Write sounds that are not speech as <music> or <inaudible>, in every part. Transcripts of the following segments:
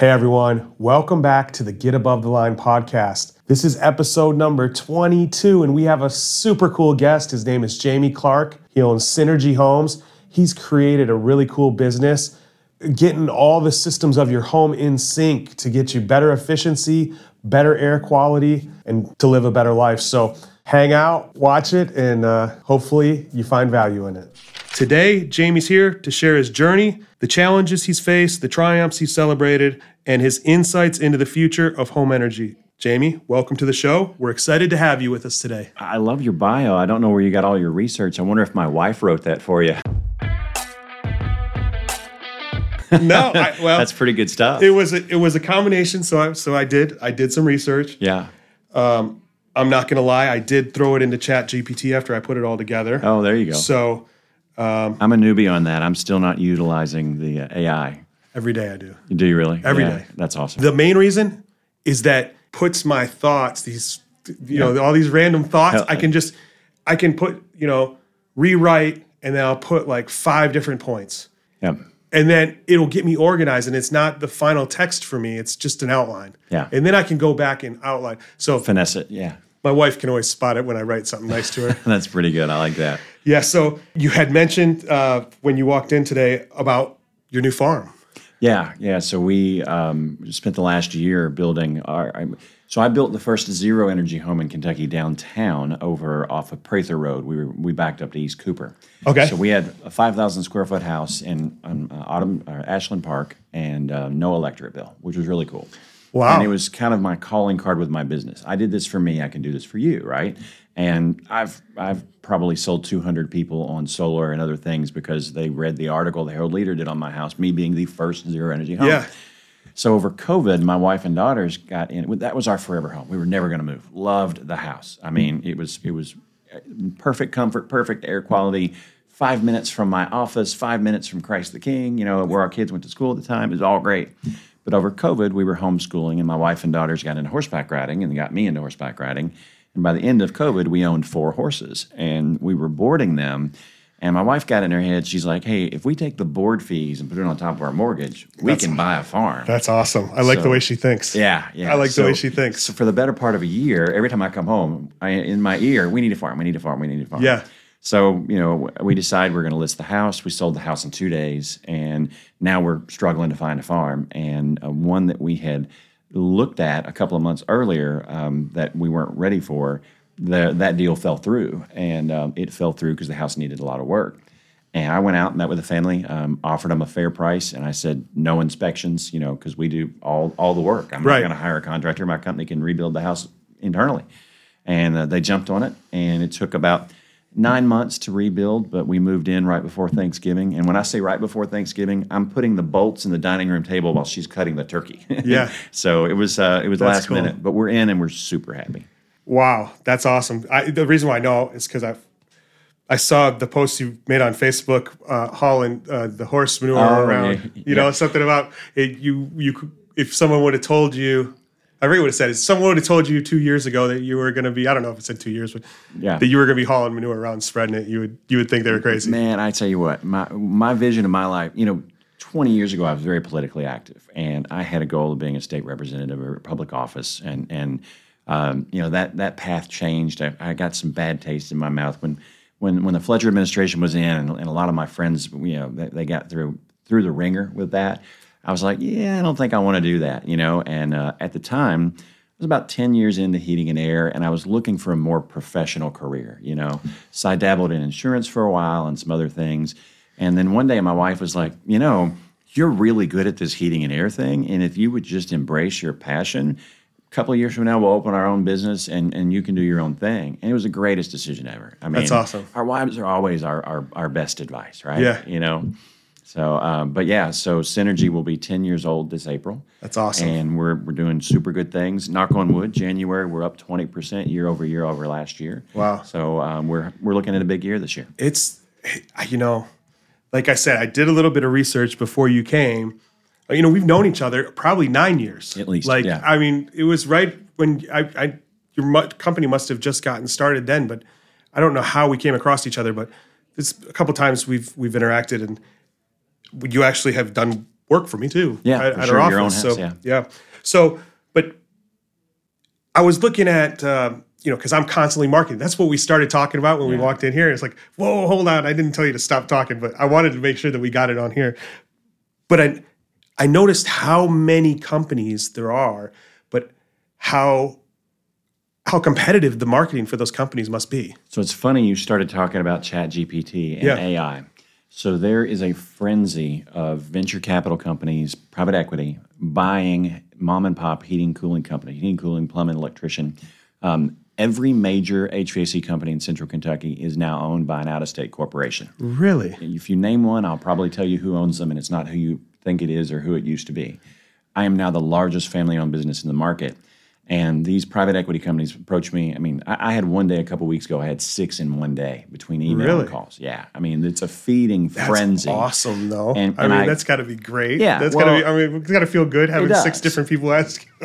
Hey everyone, welcome back to the Get Above the Line podcast. This is episode number 22, and we have a super cool guest. His name is Jamie Clark. He owns Synergy Homes. He's created a really cool business, getting all the systems of your home in sync to get you better efficiency, better air quality, and to live a better life. So hang out, watch it, and uh, hopefully you find value in it. Today, Jamie's here to share his journey, the challenges he's faced, the triumphs he's celebrated, and his insights into the future of home energy. Jamie, welcome to the show. We're excited to have you with us today. I love your bio. I don't know where you got all your research. I wonder if my wife wrote that for you. <laughs> no, I, well, that's pretty good stuff. It was a, it was a combination. So I so I did I did some research. Yeah. Um, I'm not gonna lie. I did throw it into Chat GPT after I put it all together. Oh, there you go. So um, I'm a newbie on that. I'm still not utilizing the uh, AI. Every day I do. Do you really? Every yeah, day. That's awesome. The main reason is that puts my thoughts, these you yeah. know, all these random thoughts, Hell, I can just I can put, you know, rewrite and then I'll put like five different points. Yeah. And then it'll get me organized and it's not the final text for me, it's just an outline. Yeah. And then I can go back and outline. So finesse it, yeah. My wife can always spot it when I write something nice to her. <laughs> That's pretty good. I like that. Yeah. So you had mentioned uh, when you walked in today about your new farm. Yeah, yeah. So we um, spent the last year building our. I, so I built the first zero energy home in Kentucky downtown over off of Prather Road. We were, we backed up to East Cooper. Okay. So we had a five thousand square foot house in um, uh, Autumn uh, Ashland Park and uh, no electric bill, which was really cool. Wow. And it was kind of my calling card with my business. I did this for me. I can do this for you, right? And I've I've probably sold 200 people on solar and other things because they read the article the Herald Leader did on my house, me being the first zero energy home. Yeah. So over COVID, my wife and daughters got in. That was our forever home. We were never going to move. Loved the house. I mean, it was it was uh, perfect comfort, perfect air quality. Five minutes from my office, five minutes from Christ the King. You know where our kids went to school at the time. It was all great. But over COVID, we were homeschooling, and my wife and daughters got into horseback riding, and got me into horseback riding. And by the end of COVID, we owned four horses and we were boarding them. And my wife got in her head, she's like, hey, if we take the board fees and put it on top of our mortgage, we that's, can buy a farm. That's awesome. I like so, the way she thinks. Yeah, yeah. I like so, the way she thinks. So for the better part of a year, every time I come home, I, in my ear, we need a farm, we need a farm, we need a farm. Yeah. So, you know, we decide we're going to list the house. We sold the house in two days, and now we're struggling to find a farm. And uh, one that we had looked at a couple of months earlier um, that we weren't ready for the, that deal fell through, and um, it fell through because the house needed a lot of work. And I went out and met with the family, um, offered them a fair price, and I said no inspections, you know, because we do all all the work. I'm right. not going to hire a contractor. My company can rebuild the house internally, and uh, they jumped on it. And it took about nine months to rebuild, but we moved in right before Thanksgiving. And when I say right before Thanksgiving, I'm putting the bolts in the dining room table while she's cutting the turkey. <laughs> Yeah. so it was uh, it was That's last cool. minute, but we're in and we're super happy. Wow, that's awesome. I, the reason why I know is because I I saw the post you made on Facebook uh, hauling uh, the horse manure oh, around. Yeah, you yeah. know something about it, you you if someone would have told you. I really would have said it. Someone would have told you two years ago that you were going to be. I don't know if it said two years, but yeah. that you were going to be hauling manure around, spreading it. You would you would think they were crazy. Man, I tell you what, my my vision of my life. You know, 20 years ago, I was very politically active, and I had a goal of being a state representative or public office, and and um, you know that that path changed. I, I, got some bad taste in my mouth when when when the Fletcher administration was in, and, and a lot of my friends, you know, they, they, got through through the ringer with that. I was like, yeah, I don't think I want to do that, you know. And uh, at the time, I was about 10 years into heating and air, and I was looking for a more professional career, you know. So I dabbled in insurance for a while and some other things. And then one day my wife was like, you know, you're really good at this heating and air thing. And if you would just embrace your passion, A couple of years from now, we'll open our own business and, and you can do your own thing. And it was the greatest decision ever. I mean, that's awesome. Our wives are always our, our, our best advice, right? Yeah. You know? So, um, but yeah, so Synergy will be 10 years old this April. That's awesome. And we're, we're doing super good things. Knock on wood, January, we're up 20% year over year over last year. Wow. So um, we're, we're looking at a big year this year. It's, you know, like I said, I did a little bit of research before you came you know, we've known each other probably nine years at least. Like, yeah. I mean, it was right when I, I your company must have just gotten started then, but I don't know how we came across each other. But this a couple times we've we've interacted, and you actually have done work for me too. Yeah, at, at sure, our your own office. house, so yeah. yeah. So, but I was looking at. Uh, you know, because I'm constantly marketing. That's what we started talking about when we walked in here. It's like, whoa, hold on. I didn't tell you to stop talking, but I wanted to make sure that we got it on here. But I, I noticed how many companies there are, but how how competitive the marketing for those companies must be. So it's funny you started talking about Chat GPT and Yeah. AI. So there is a frenzy of venture capital companies, private equity, buying mom and pop heating, cooling company, heating, cooling, plumbing, electrician. Um, every major HVAC company in central Kentucky is now owned by an out of state corporation. Really? If you name one, I'll probably tell you who owns them, and it's not who you think it is or who it used to be. I am now the largest family owned business in the market. And these private equity companies approach me. I mean, I, I had one day a couple weeks ago, I had six in one day between email Really? and calls. Yeah. I mean, it's a feeding That's frenzy. awesome, though. And- I and mean, I- that's got to be great. Yeah, that's well- got to be. I mean, it's got to feel good having six different people ask. <laughs>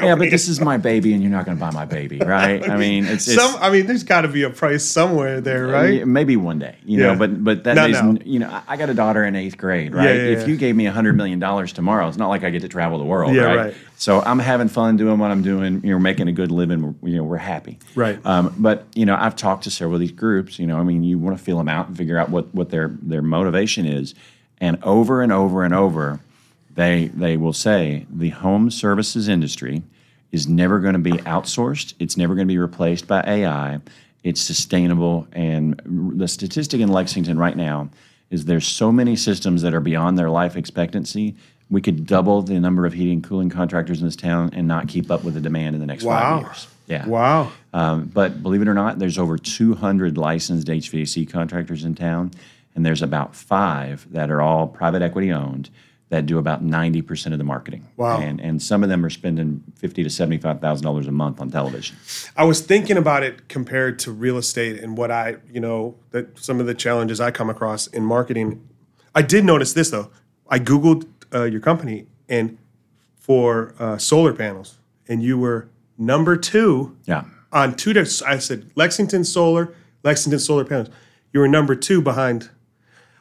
Yeah, but this is my baby, and you're not going to buy my baby, <laughs> right? I mean, it's, it's some. I mean, there's got to be a price somewhere there, right? Maybe one day, you Yeah. know, but but that is, you know, I- got a daughter in eighth grade, right? yeah, if yeah. you gave me a hundred million dollars tomorrow, it's not like I get to travel the world, Yeah, right? right. So I'm having fun doing what I'm doing. You know, making a good living. We're, you know, we're happy, Right. Um, but you know, I've talked to several of these groups. You know, I mean, you want to feel them out and figure out what what their their motivation is, and over and over and over, they they will say the home services industry is never going to be outsourced. It's never going to be replaced by AI. It's sustainable. And the statistic in Lexington right now is there's so many systems that are beyond their life expectancy. We could double the number of heating and cooling contractors in this town and not keep up with the demand in the next Wow. five years. Yeah. Wow. Um, but believe it or not, there's over 200 licensed HVAC contractors in town, and there's about five that are all private equity owned that do about 90% of the marketing. Wow. And, and some of them are spending fifty to $75,000 a month on television. I was thinking about it compared to real estate and what I, you know, that some of the challenges I come across in marketing. I did notice this though. I googled uh, your company and for uh, solar panels, and you were number two Yeah. on two. Different, I said Lexington Solar, Lexington Solar panels. You were number two behind.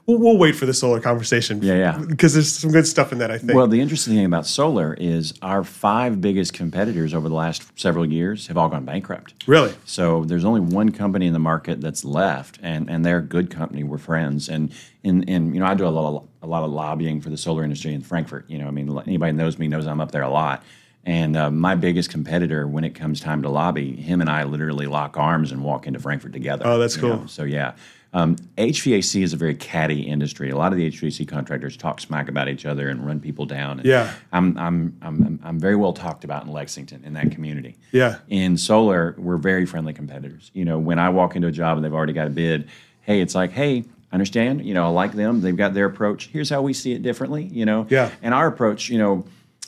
We'll, we'll wait for the solar conversation. Yeah, yeah. Because there's some good stuff in that. I think. Well, the interesting thing about solar is our five biggest competitors over the last several years have all gone bankrupt. really. So there's only one company in the market that's left, and, and they're a good company. We're friends, and in, in you know I do a lot of, a lot of lobbying for the solar industry in Frankfort. You know, I mean anybody who knows me knows I'm up there a lot. And uh, my biggest competitor, when it comes time to lobby, him and I literally lock arms and walk into Frankfort together. Oh, that's cool. know? So yeah, um, HVAC is a very catty industry. A lot of the HVAC contractors talk smack about each other and run people down. And Yeah. I'm, I'm I'm I'm very well talked about in Lexington in that community. Yeah. In solar, we're very friendly competitors. You know, when I walk into a job and they've already got a bid, hey, it's like, hey, understand, you know, I like them. They've got their approach. Here's how we see it differently, you know. Yeah. And our approach, you know,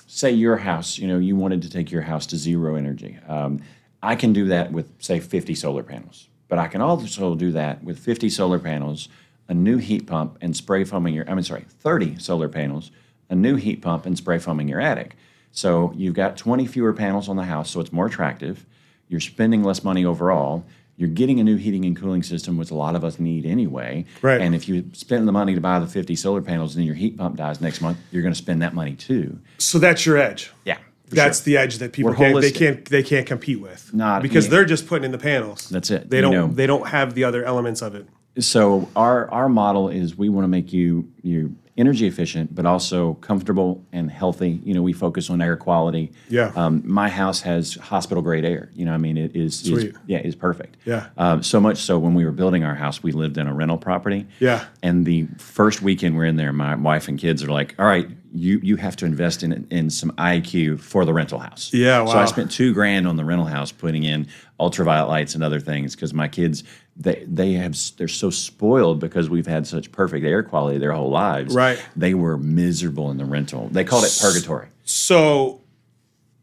say your house, you know, you wanted to take your house to zero energy. Um, I can do that with, say, 50 solar panels. But I can also do that with 50 solar panels, a new heat pump, and spray foaming your, I mean, sorry, 30 solar panels, a new heat pump, and spray foaming your attic. So you've got 20 fewer panels on the house, so it's more attractive. You're spending less money overall. You're getting a new heating and cooling system, which a lot of us need anyway. Right. And if you spend the money to buy the 50 solar panels and then your heat pump dies next month, you're going to spend that money too. So that's your edge. Yeah. That's sure. the edge that people can't, they can't they can't compete with. Not- because yeah. they're just putting in the panels. That's it. They You don't know. they don't have the other elements of it. so our our model is we want to make you you energy efficient but also comfortable and healthy you know we focus on air quality Yeah. um, my house has hospital grade air you know i mean it is, is Sweet. yeah it's perfect Yeah. um, so much so when we were building our house we lived in a rental property Yeah. and the first weekend we're in there my wife and kids are like all right you you have to invest in in some iq for the rental house Yeah, so i spent two grand on the rental house putting in ultraviolet lights and other things because my kids they they have they're so spoiled because we've had such perfect air quality their whole lives. Right. They were miserable in the rental. They called it purgatory. So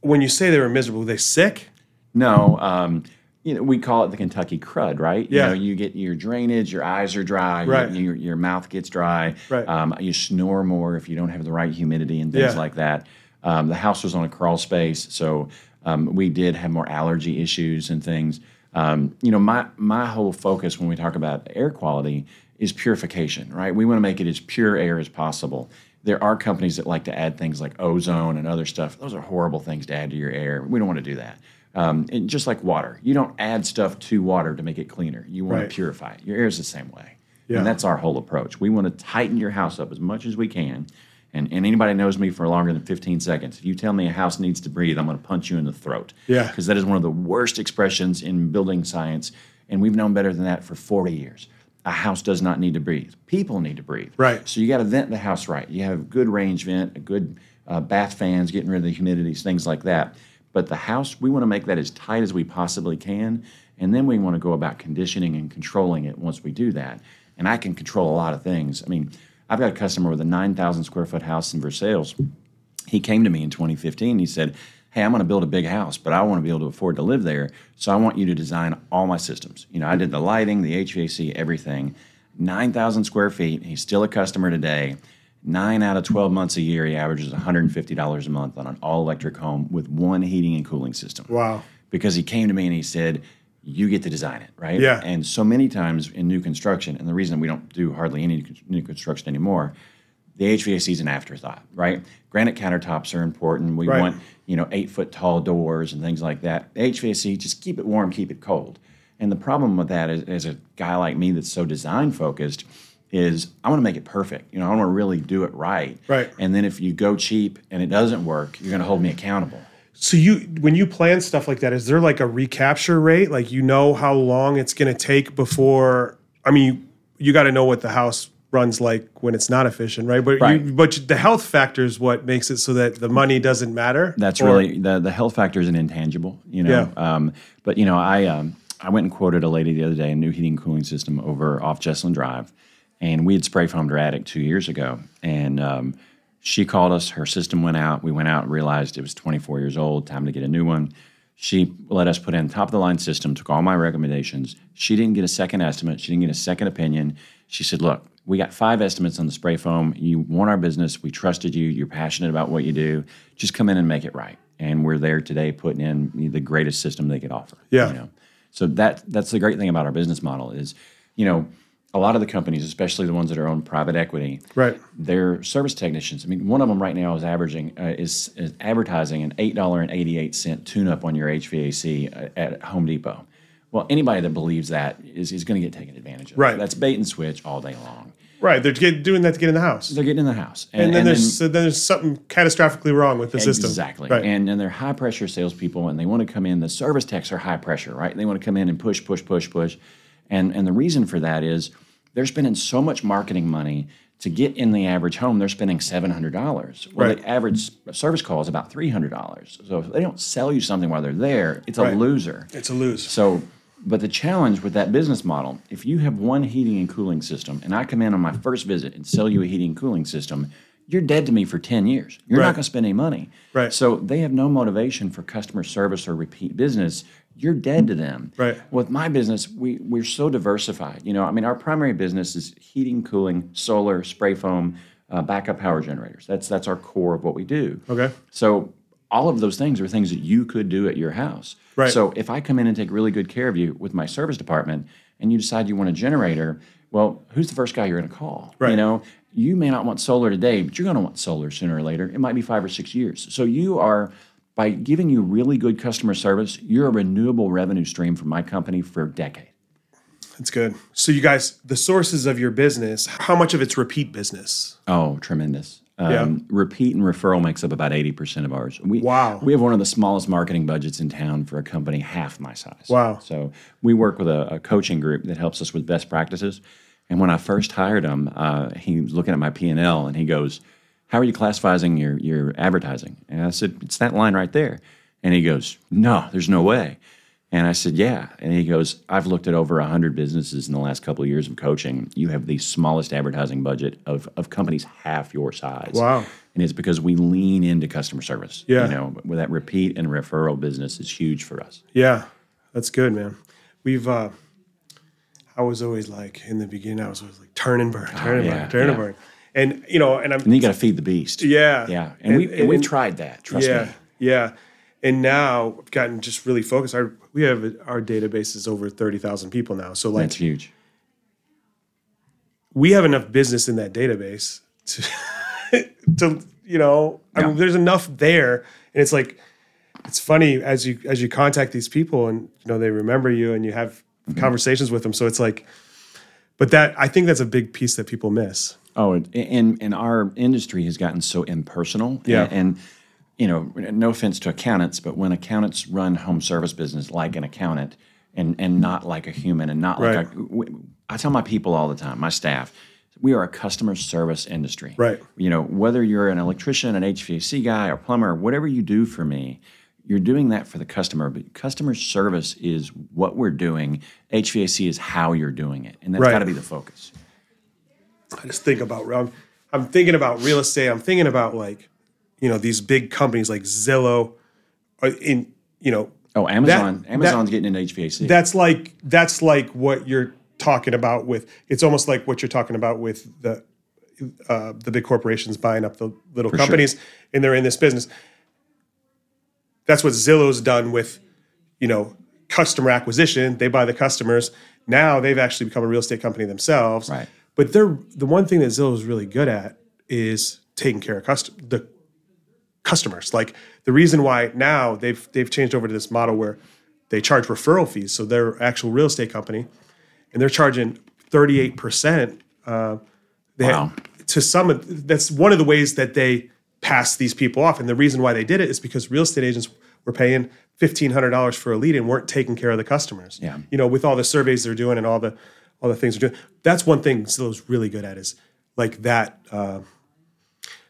when you say they were miserable, were they sick? No, um, you know we call it the Kentucky crud, right? Yeah. You know, you get your drainage, your eyes are dry, Right. your, your mouth gets dry. Right. Um, you snore more if you don't have the right humidity and things Yeah. like that. Um, the house was on a crawl space, so um, we did have more allergy issues and things. Um, you know, my my whole focus when we talk about air quality is purification, right? We want to make it as pure air as possible. there are companies that like to add things like ozone and other stuff. Those are horrible things to add to your air. We don't want to do that. Um, and just like water, you don't add stuff to water to make it cleaner. You want Right. to purify it. Your air is the same way. Yeah. And that's our whole approach. We want to tighten your house up as much as we can. And, and anybody knows me for longer than 15 seconds. If you tell me a house needs to breathe, I'm going to punch you in the throat. Yeah. Because that is one of the worst expressions in building science. And we've known better than that for 40 years. A house does not need to breathe. People need to breathe. Right. So you got to vent the house right. You have good range vent, a good uh, bath fans, getting rid of the humidities, things like that. But the house, we want to make that as tight as we possibly can. And then we want to go about conditioning and controlling it once we do that. And I can control a lot of things. I mean, I've got a customer with a 9,000 square foot house in Versailles he came to me in 2015. He said, Hey, I'm going to build a big house, but I want to be able to afford to live there. So I want you to design all my systems. You know, I did the lighting, the HVAC, everything. 9,000 square feet. He's still a customer today. Nine out of 12 months a year, he averages $150 a month on an all electric home with one heating and cooling system Wow. because he came to me and he said, "You get to design it, right?" Yeah. And so many times in new construction, and the reason we don't do hardly any new construction anymore, the HVAC is an afterthought, right? Granite countertops are important. We Right. want you know eight foot tall doors and things like that. HVAC, just keep it warm, keep it cold. And the problem with that is, as a guy like me that's so design focused, is I want to make it perfect. You know, I want to really do it right. Right. And then if you go cheap and it doesn't work, you're going to hold me accountable. So you when you plan stuff like that, is there like a recapture rate? Like you know how long it's going to take before? I mean, you, you got to know what the house runs like when it's not efficient, right? But Right. You, but the health factor is what makes it so that the money doesn't matter. That's Or- really the the health factor is an intangible, you know. Yeah. Um, but you know, I um, I went and quoted a lady the other day a new heating and cooling system over off Jesselin Drive, and we had spray foamed her attic two years ago, and um, she called us. Her system went out. We went out and realized it was 24 years old. Time to get a new one. She let us put in top of the line system. Took all my recommendations. She didn't get a second estimate. She didn't get a second opinion. She said, "Look, we got five estimates on the spray foam. You want our business. We trusted you. You're passionate about what you do. Just come in and make it right." And we're there today, putting in the greatest system they could offer. Yeah. You know? So that that's the great thing about our business model is, you know, a lot of the companies, especially the ones that are owned private equity, Right. They're service technicians. I mean, one of them right now is averaging uh, is, is advertising an eight dollar and eighty eight cent tune up on your HVAC at, at Home Depot. Well, anybody that believes that is, is going to get taken advantage of. Right. That's bait and switch all day long. Right. They're get, doing that to get in the house. They're getting in the house, and then there's so then there's something catastrophically wrong with the system. Exactly. Right. And and they're high pressure salespeople and they want to come in. The service techs are high pressure, right? They want to come in and push, push, push, push. And and the reason for that is they're spending so much marketing money to get in the average home. They're spending seven hundred dollars. Well, Right. the average service call is about three hundred dollars. So if they don't sell you something while they're there, it's a Right. loser. it's a lose. So, but the challenge with that business model, if you have one heating and cooling system, and I come in on my first visit and sell you a heating and cooling system, you're dead to me for 10 years. You're Right. not going to spend any money. Right. So they have no motivation for customer service or repeat business. You're dead to them. Right. With my business, we, we're so diversified. You know, I mean, our primary business is heating, cooling, solar, spray foam, uh, backup power generators. That's, that's our core of what we do. Okay. So all of those things are things that you could do at your house. Right. So if I come in and take really good care of you with my service department and you decide you want a generator, well, who's the first guy you're going to call? Right. You know, you may not want solar today, but you're going to want solar sooner or later. It might be five or six years. So you are by giving you really good customer service, you're a renewable revenue stream for my company for a decade. That's good. So you guys, the sources of your business, how much of it's repeat business? Oh, tremendous. Um, Repeat and referral makes up about 80% of ours. We, Wow. We have one of the smallest marketing budgets in town for a company half my size. Wow. So we work with a, a coaching group that helps us with best practices. And when I first hired him, uh, he was looking at my P&L and he goes, how are you classifying your, your advertising? And I said, it's that line right there. And he goes, no, there's no way. And I said, yeah. And he goes, I've looked at over 100 businesses in the last couple of years of coaching. You have the smallest advertising budget of, of companies half your size. Wow. And it's because we lean into customer service. Yeah. You know, with that repeat and referral business is huge for us. Yeah, that's good, man. We've, uh, I was always like, in the beginning, I was always like, turn and burn, turn and Oh, yeah, burn, turn and burn. And, you know, and I'm, And you got to feed the beast. yeah. Yeah. And, we, and, we've and- tried that. Trust yeah, me. yeah. And now I've gotten just really focused. Our, we have our database is over 30,000 people now. So, like, That's huge. we have enough business in that database to <laughs> to you know. I mean, Yeah. there's enough there, and it's like it's funny as you as you contact these people and you know they remember you and you have Mm-hmm. conversations with them. So it's like, but that I think that's a big piece that people miss. Oh, and- and our industry has gotten so impersonal. Yeah. And, and, you know, no offense to accountants, but when accountants run home service business like an accountant and and not like a human and not like Right. a, w- I tell my people all the time, my staff, we are a customer service industry. Right. You know, whether you're an electrician, an HVAC guy, or plumber, whatever you do for me, you're doing that for the customer. But customer service is what we're doing. HVAC is how you're doing it, and that's Right. got to be the focus. I just think about I'm, I'm thinking about real estate. I'm thinking about like, you know, these big companies like Zillow, uh, in you know, Oh, Amazon! that- Amazon's getting into HVAC. that's like that's like what you're talking about with. It's almost like what you're talking about with the uh, the big corporations buying up the little sure. companies, and they're in this business. That's what Zillow's done with, you know, customer acquisition. They buy the customers. Now they've actually become a real estate company themselves. Right. But they're the one thing that Zillow is really good at is taking care of custom the customers. Like the reason why now they've they've changed over to this model where they charge referral fees. So they're actual real estate company, and they're charging thirty eight percent. Uh, Wow. to some of that's one of the ways that they pass these people off. And the reason why they did it is because real estate agents were paying fifteen hundred dollars for a lead and weren't taking care of the customers. Yeah. You know, with all the surveys they're doing and all the all the things they're doing. That's one thing Zillow's really good at is like that uh,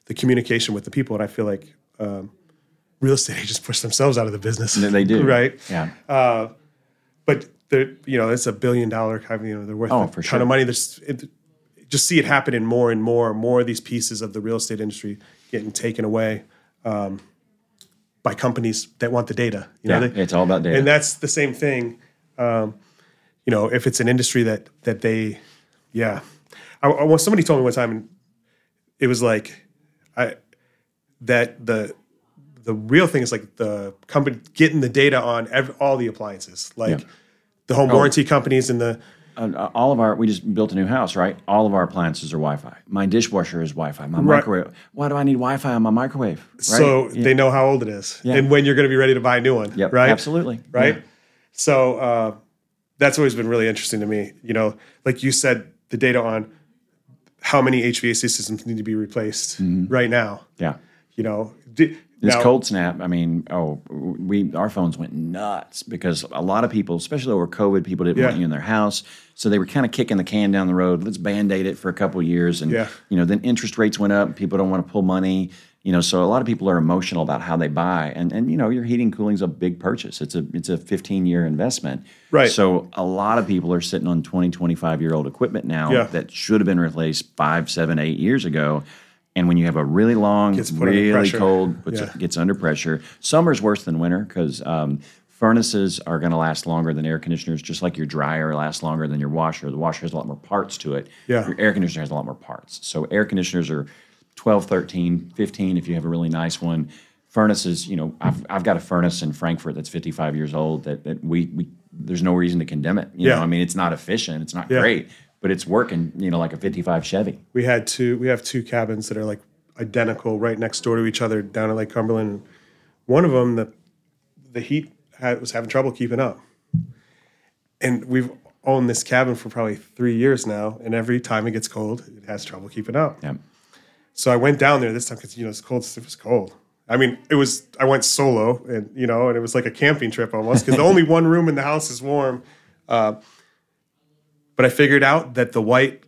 the communication with the people. And I feel like um, real estate <laughs> agents push themselves out of the business. They do. <laughs> right? Yeah. but they're you know it's a billion dollar company. You know they're worth Oh, a for ton sure. of money. There's it, just see it happening more and more. More of these pieces of the real estate industry getting taken away um, by companies that want the data. You Yeah, know, they- it's all about data. and that's the same thing. Um, you know, if it's an industry that that they, yeah, I, I, well, somebody told me one time, and it was like, I that the the real thing is like the company getting the data on ev all the appliances, like Yeah. the home warranty companies and the Uh, all of our we just built a new house, right? All of our appliances are Wi-Fi. My dishwasher is Wi-Fi. My microwave. Why do I need Wi-Fi on my microwave? Right? so Yeah. they know how old it is Yeah. and when you're going to be ready to buy a new one, Yep, right? absolutely. right? Yeah. So uh, that's always been really interesting to me. You know, like you said, the data on how many HVAC systems need to be replaced mm-hmm. right now. yeah. You know, This now- cold snap, I mean, oh, we our phones went nuts because a lot of people, especially over COVID, people didn't want you in their house, so they were kind of kicking the can down the road. Let's band aid it for a couple years, and Yeah. you know, then interest rates went up. People don't want to pull money, you know, so a lot of people are emotional about how they buy, and and you know, your heating cooling is a big purchase. It's a it's a 15 year investment, Right. So a lot of people are sitting on 20, 25 year old equipment now Yeah. that should have been replaced five, seven, eight years ago. And when you have a really long, really cold, puts, Yeah. gets under pressure. Summer's worse than winter because um, furnaces are going to last longer than air conditioners, just like your dryer lasts longer than your washer. The washer has a lot more parts to it. Yeah. Your air conditioner has a lot more parts. So air conditioners are 12, 13, 15 if you have a really nice one. Furnaces, you know, I've, I've got a furnace in Frankfort that's 55 years old that, that we, we there's no reason to condemn it. You Yeah. know, I mean, it's not efficient, it's not Yeah. great, but it's working, you know, like a 55 Chevy. we had two we have two cabins that are like identical right next door to each other down at lake cumberland one of them the the heat had, was having trouble keeping up and we've owned this cabin for probably three years now and every time it gets cold it has trouble keeping up Yeah. So i went down there this time because you know it's cold it was cold i mean it was i went solo and you know and it was like a camping trip almost because the only one room in the house is warm uh, but i figured out that the white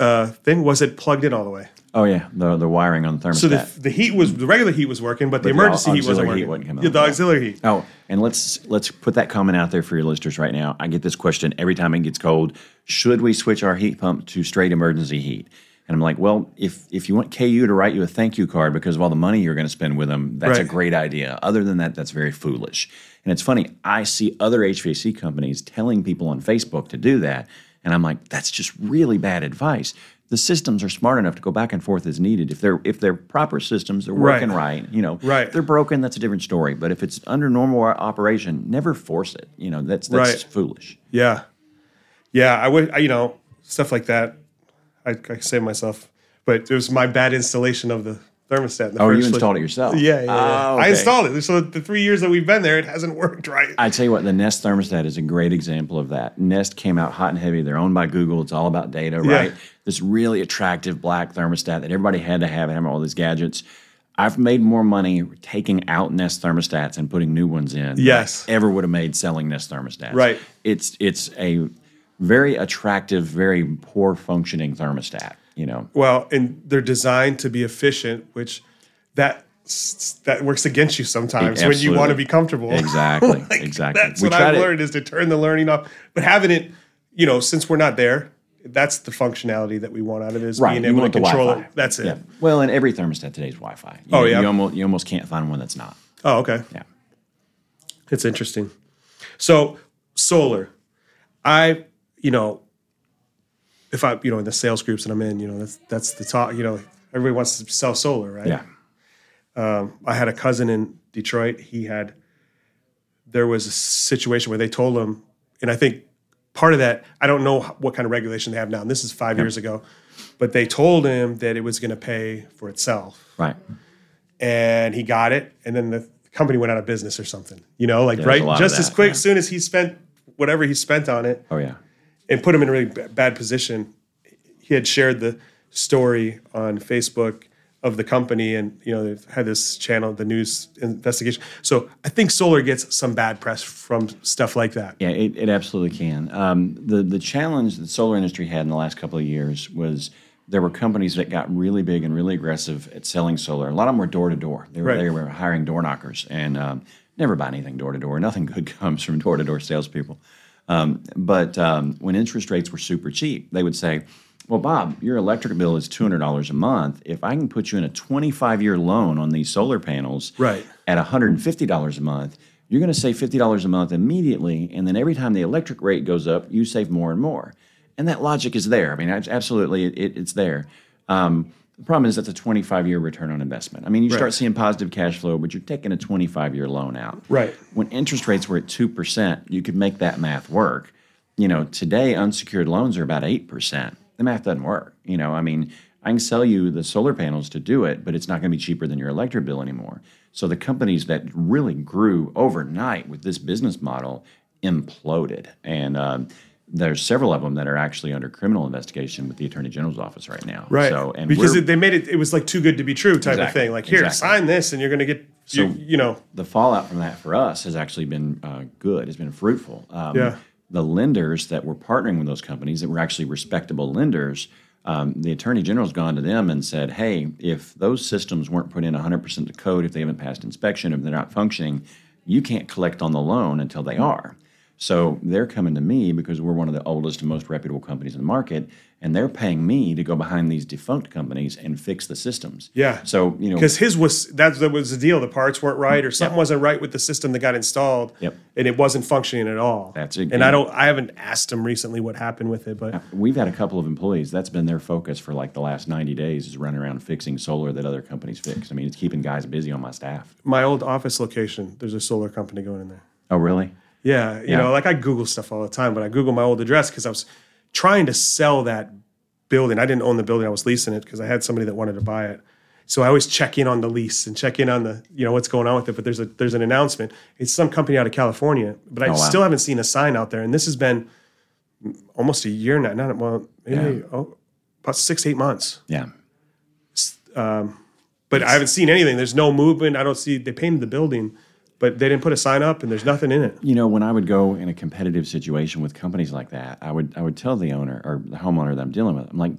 uh, thing wasn't plugged in all the way Oh yeah, the the wiring on the thermostat. so the, the heat was the regular heat was working, but the the emergency au- heat wasn't auxiliary heat working. wasn't coming Yeah, the auxiliary heat. Oh, and let's let's put that comment out there for your listeners right now. I get this question every time it gets cold. Should we switch our heat pump to straight emergency heat? And I'm like, well, if if you want KU to write you a thank you card because of all the money you're going to spend with them, that's a great idea. Other than that, that's very foolish. And it's funny, I see other HVAC companies telling people on Facebook to do that, and I'm like, that's just really bad advice. The systems are smart enough to go back and forth as needed. If they're if they're proper systems, they're working Right. right. You know, Right. If they're broken, that's a different story. But if it's under normal operation, never force it. You know, that's that's Right. foolish. Yeah, yeah. I would, I, you know, stuff like that. I, I say myself, but it was my bad installation of the thermostat. in the Oh, you installed it yourself? Yeah, yeah, yeah. Ah, I installed it. So the three years that we've been there, it hasn't <laughs> worked right. I tell you what, the Nest thermostat is a great example of that. Nest came out hot and heavy. They're owned by Google. It's all about data, Yeah. right? This really attractive black thermostat that everybody had to have, having all these gadgets. I've made more money taking out Nest thermostats and putting new ones in. than Yes. I ever would have made selling Nest thermostats. Right. It's it's a very attractive, very poor functioning thermostat. You know. Well, and they're designed to be efficient, which that that works against you sometimes when you want to be comfortable. Exactly. <laughs> Like, exactly. That's We what I've to- learned is to turn the learning off. But having it, you know, since we're not there, that's the functionality that we want out of it is Right, being you able to control Wi-Fi. it. That's it. Yeah. Well, and every thermostat today is Wi-Fi. You Oh, yeah. You almost you almost can't find one that's not. Oh, okay. Yeah. It's interesting. So solar, I, you know, if I, you know, in the sales groups that I'm in, you know, that's that's the talk. You know, everybody wants to sell solar, right? Yeah. Um, I had a cousin in Detroit. He had there was a situation where they told him, and I think part of that I don't know what kind of regulation they have now. And this is five years ago, but they told him that it was going to pay for itself, Right. and he got it, and then the company went out of business or something. You know, like there's right, just as quick, yeah. as soon as he spent whatever he spent on it, Oh yeah. And put him in a really bad position. He had shared the story on Facebook of the company, and you know they've had this channel, the news investigation. So I think solar gets some bad press from stuff like that. Yeah, it, it absolutely can. Um, the the challenge the solar industry had in the last couple of years was there were companies that got really big and really aggressive at selling solar. A lot of them were door to door. They were Right. they were hiring door knockers and um, never buy anything door to door. Nothing good <laughs> comes from door to door salespeople. Um, but um, when interest rates were super cheap, they would say, "Well, Bob, your electric bill is two hundred dollars a month. If I can put you in a twenty five year loan on these solar panels, Right. at $150 a month, you're going to save $50 a month immediately. And then every time the electric rate goes up, you save more and more. And that logic is there. I mean, absolutely, it, it- it's there. Um, the problem is that's a 25 year return on investment. I mean, you start seeing positive cash flow, but you're taking a 25 year loan out. Right. When interest rates were at 2%, you could make that math work. You know, today unsecured loans are about 8%. The math doesn't work. You know, I mean, I can sell you the solar panels to do it, but it's not going to be cheaper than your electric bill anymore. So the companies that really grew overnight with this business model imploded. And um, there's several of them that are actually under criminal investigation with the Attorney General's office right now. Right. So, and because it, they made it, it was like too good to be true type of thing. Like, here, Exactly. sign this, and you're going to get, you, you know, the fallout from that for us has actually been uh, good. It has been fruitful. Um, Yeah. The lenders that were partnering with those companies that were actually respectable lenders, um, the attorney general's gone to them and said, "Hey, if those systems weren't put in 100% to code, if they haven't passed inspection, if they're not functioning, you can't collect on the loan until they are." So they're coming to me because we're one of the oldest and most reputable companies in the market, and they're paying me to go behind these defunct companies and fix the systems. Yeah. So you know, because his was that, that was the deal. The parts weren't right, or mm, something wasn't right with the system that got installed, Yep. and it wasn't functioning at all. That's it. And I don't, I haven't asked him recently what happened with it, but uh, We've had a couple of employees. That's been their focus for like the last 90 days is running around fixing solar that other companies fix. I mean, it's keeping guys busy on my staff. my old office location, there's a solar company going in there. Oh, really? Yeah, you Yeah. know, like I Google stuff all the time, but I Google my old address because I was trying to sell that building. I didn't own the building; I was leasing it because I had somebody that wanted to buy it. So I always check in on the lease and check in on the, you know, what's going on with it. But there's a there's an announcement. It's some company out of California, but I Oh, wow. still haven't seen a sign out there. And this has been almost a year now. Not well, maybe oh, about six eight months. Yeah. Um, but I haven't seen anything. There's no movement. I don't see. They painted the building, but they didn't put a sign up, and there's nothing in it. You know, when I would go in a competitive situation with companies like that, I would I would tell the owner or the homeowner that I'm dealing with, I'm like,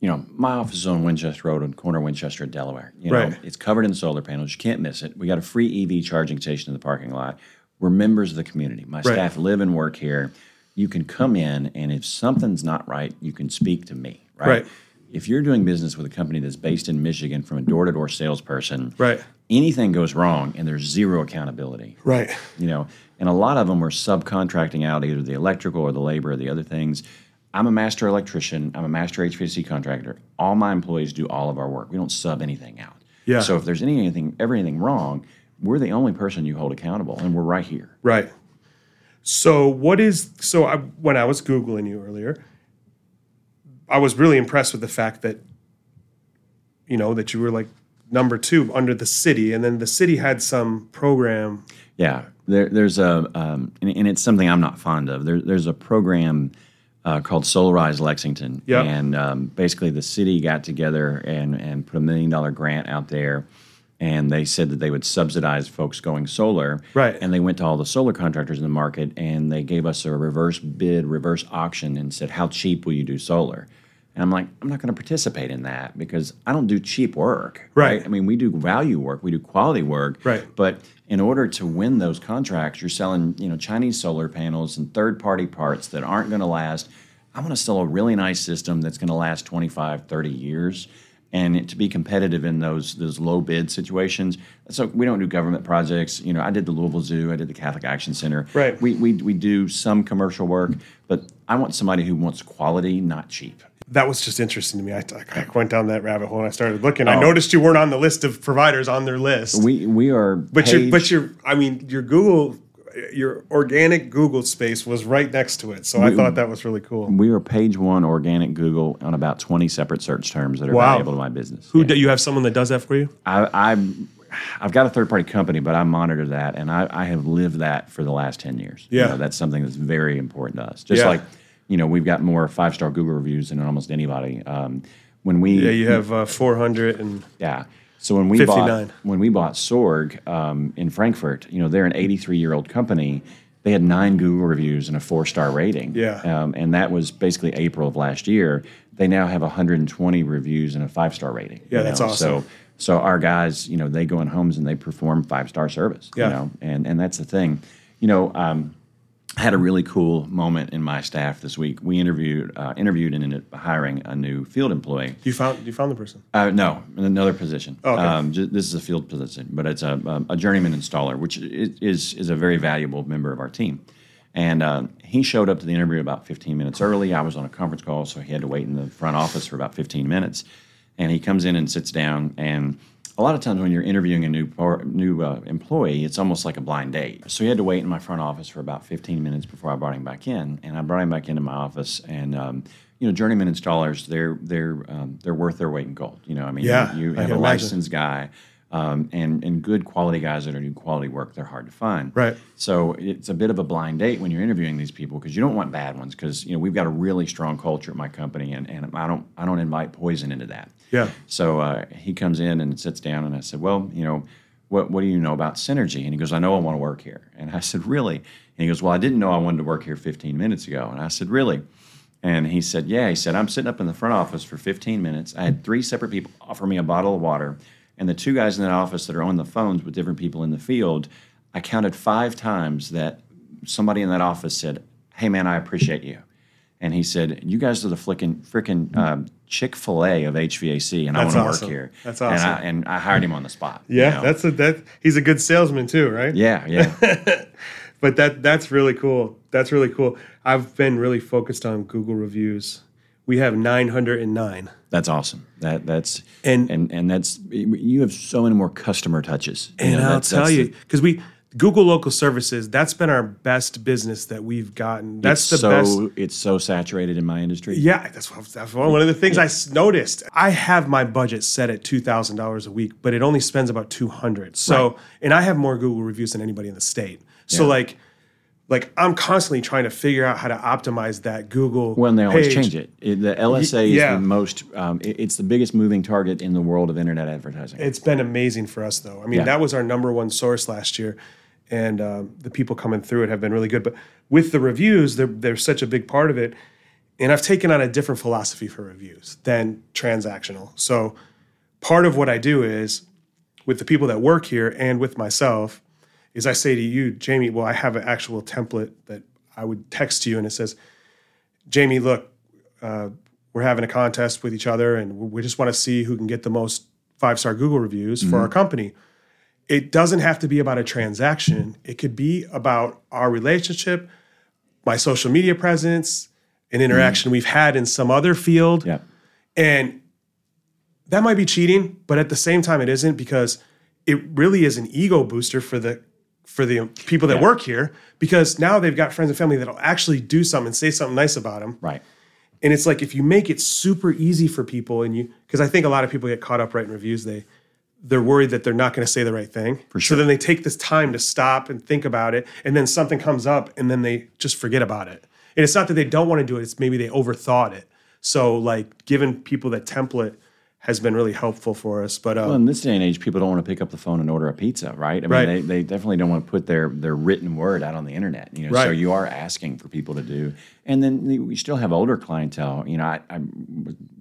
you know, my office is on Winchester Road on corner of Winchester and Delaware. You know, Right. it's covered in solar panels. You can't miss it. We got a free EV charging station in the parking lot. We're members of the community. My staff live and work here. You can come in, and if something's not right, you can speak to me. Right. Right. If you're doing business with a company that's based in Michigan from a door-to-door salesperson, Right. Anything goes wrong and there's zero accountability. Right. you know and a lot of them are subcontracting out either the electrical or the labor or the other things. I'm a master electrician. I'm a master hvac contractor. All my employees do all of our work. We don't sub anything out. Yeah. so if there's any, anything ever anything wrong we're the only person you hold accountable and we're right here. Right. So what is so I, when I was googling you earlier, I was really impressed with the fact that you know that you were like number two under the city, and then the city had some program. Yeah, there, there's a, um, and, and it's something I'm not fond of. There, there's a program uh, called Solarize Lexington, Yep. and um, basically the city got together and and put a million dollar grant out there, and they said that they would subsidize folks going solar. Right. And they went to all the solar contractors in the market, and they gave us a reverse bid, reverse auction, and said, "How cheap will you do solar?" And I'm like, I'm not going to participate in that because I don't do cheap work. Right. I mean, we do value work, we do quality work. Right. But in order to win those contracts, you're selling, you know, Chinese solar panels and third-party parts that aren't going to last. I want to sell a really nice system that's going to last 25, 30 years. And it, to be competitive in those those low bid situations, so we don't do government projects. You know, I did the Louisville Zoo, I did the Catholic Action Center. Right. We we, we do some commercial work, but I want somebody who wants quality, not cheap. That was just interesting to me. I, I went down that rabbit hole and I started looking. I Oh. noticed you weren't on the list of providers on their list. We we are. But your but your I mean your Google your organic Google space was right next to it. So I thought that was really cool. We are page one organic Google on about 20 separate search terms that are Wow. valuable to my business. Who Yeah. do you have someone that does that for you? I, I'm, I've got a third party company, but I monitor that and I, I have lived that for the last 10 years. You Yeah. know, that's something that's very important to us. Just Yeah. like, you know, we've got more five star Google reviews than almost anybody. Um, when we, Yeah, you have uh, 400 and yeah. So when we 59. bought when we bought Sorg um, in Frankfort, you know they're an 83 year old company. They had nine Google reviews and a four star rating. Yeah. Um, and that was basically April of last year. They now have 120 reviews and a five star rating. Yeah, that's know? awesome. So so our guys, you know, they go in homes and they perform five star service. Yeah. You know, and and that's the thing. You know, um, I had a really cool moment in my staff this week. We interviewed uh, interviewed and ended up hiring a new field employee. you found you found the person. Uh, no, another position. Oh, Okay. Um, this is a field position, but it's a, um, a journeyman installer, which is is a very valuable member of our team. And uh, he showed up to the interview about 15 minutes early. I was on a conference call, so he had to wait in the front office for about 15 minutes. And he comes in and sits down. And a lot of times when you're interviewing a new par- new uh, employee, it's almost like a blind date. So he had to wait in my front office for about 15 minutes before I brought him back in. And I brought him back into my office, and um, you know, journeyman installers, they're they're um, they're worth their weight in gold. You know, I mean, Yeah, you, you have a imagine. licensed guy. Um, and and good quality guys that are doing quality work, they're hard to find. Right. So it's a bit of a blind date when you're interviewing these people because you don't want bad ones because you know we've got a really strong culture at my company and, and I don't I don't invite poison into that. Yeah. So uh, he comes in and sits down and I said, well, you know, what what do you know about synergy? And he goes, I know I want to work here. And I said, really? And he goes, well, I didn't know I wanted to work here 15 minutes ago. And I said, really? And he said, yeah. He said, I'm sitting up in the front office for 15 minutes. I had three separate people offer me a bottle of water. And the two guys in that office that are on the phones with different people in the field, I counted five times that somebody in that office said, hey, man, I appreciate you. And he said, "You guys are the flicking freaking um, Chick Fil A of HVAC, and I want to awesome. work here." That's And I, awesome. and I hired him on the spot. you Yeah, know? that's a that he's a good salesman too, right? yeah, yeah. <laughs> But that that's really cool. That's really cool. I've been really focused on Google reviews. We have 909. That's awesome. That that's And- and and that's you have so many more customer touches. You And know, I'll that's- tell that's you, because we Google Local Services, that's been our best business that we've gotten. That's the so best. it's so saturated in my industry. Yeah, that's, what, that's one of the things I s- noticed. I have my budget set at two thousand dollars a week, but it only spends about two hundred. So, Right. and I have more Google reviews than anybody in the state. So, Yeah. like, like I'm constantly trying to figure out how to optimize that Google. Well, and they always page. change it. It- The LSA is yeah. the most. Um, it- it's the biggest moving target in the world of internet advertising. It's been amazing for us, though. I mean, Yeah. that was our number one source last year, and um, the people coming through it have been really good. But with the reviews, they're, they're such a big part of it. And I've taken on a different philosophy for reviews than transactional. So part of what I do is with the people that work here and with myself is I say to you, Jamie, well, I have an actual template that I would text to you and it says, Jamie, look, uh, we're having a contest with each other and we just want to see who can get the most five star Google reviews for our company. It doesn't have to be about a transaction, it could be about our relationship, my social media presence, an interaction we've had in some other field. yeah. And that might be cheating, but at the same time, it isn't because it really is an ego booster for the for the people that Yeah. work here because now they've got friends and family that'll actually do something and say something nice about them. Right. And it's like if you make it super easy for people and you because I think a lot of people get caught up writing reviews, they they're worried that they're not going to say the right thing. For sure. So then they take this time to stop and think about it, and then something comes up, and then they just forget about it. And it's not that they don't want to do it; it's maybe they overthought it. So like giving people that template has been really helpful for us. But uh, Well, in this day and age, people don't want to pick up the phone and order a pizza, right? I mean, Right. They, they definitely don't want to put their their written word out on the internet. You know, so you are asking for people to do. And then the- we still have older clientele. You know, I, I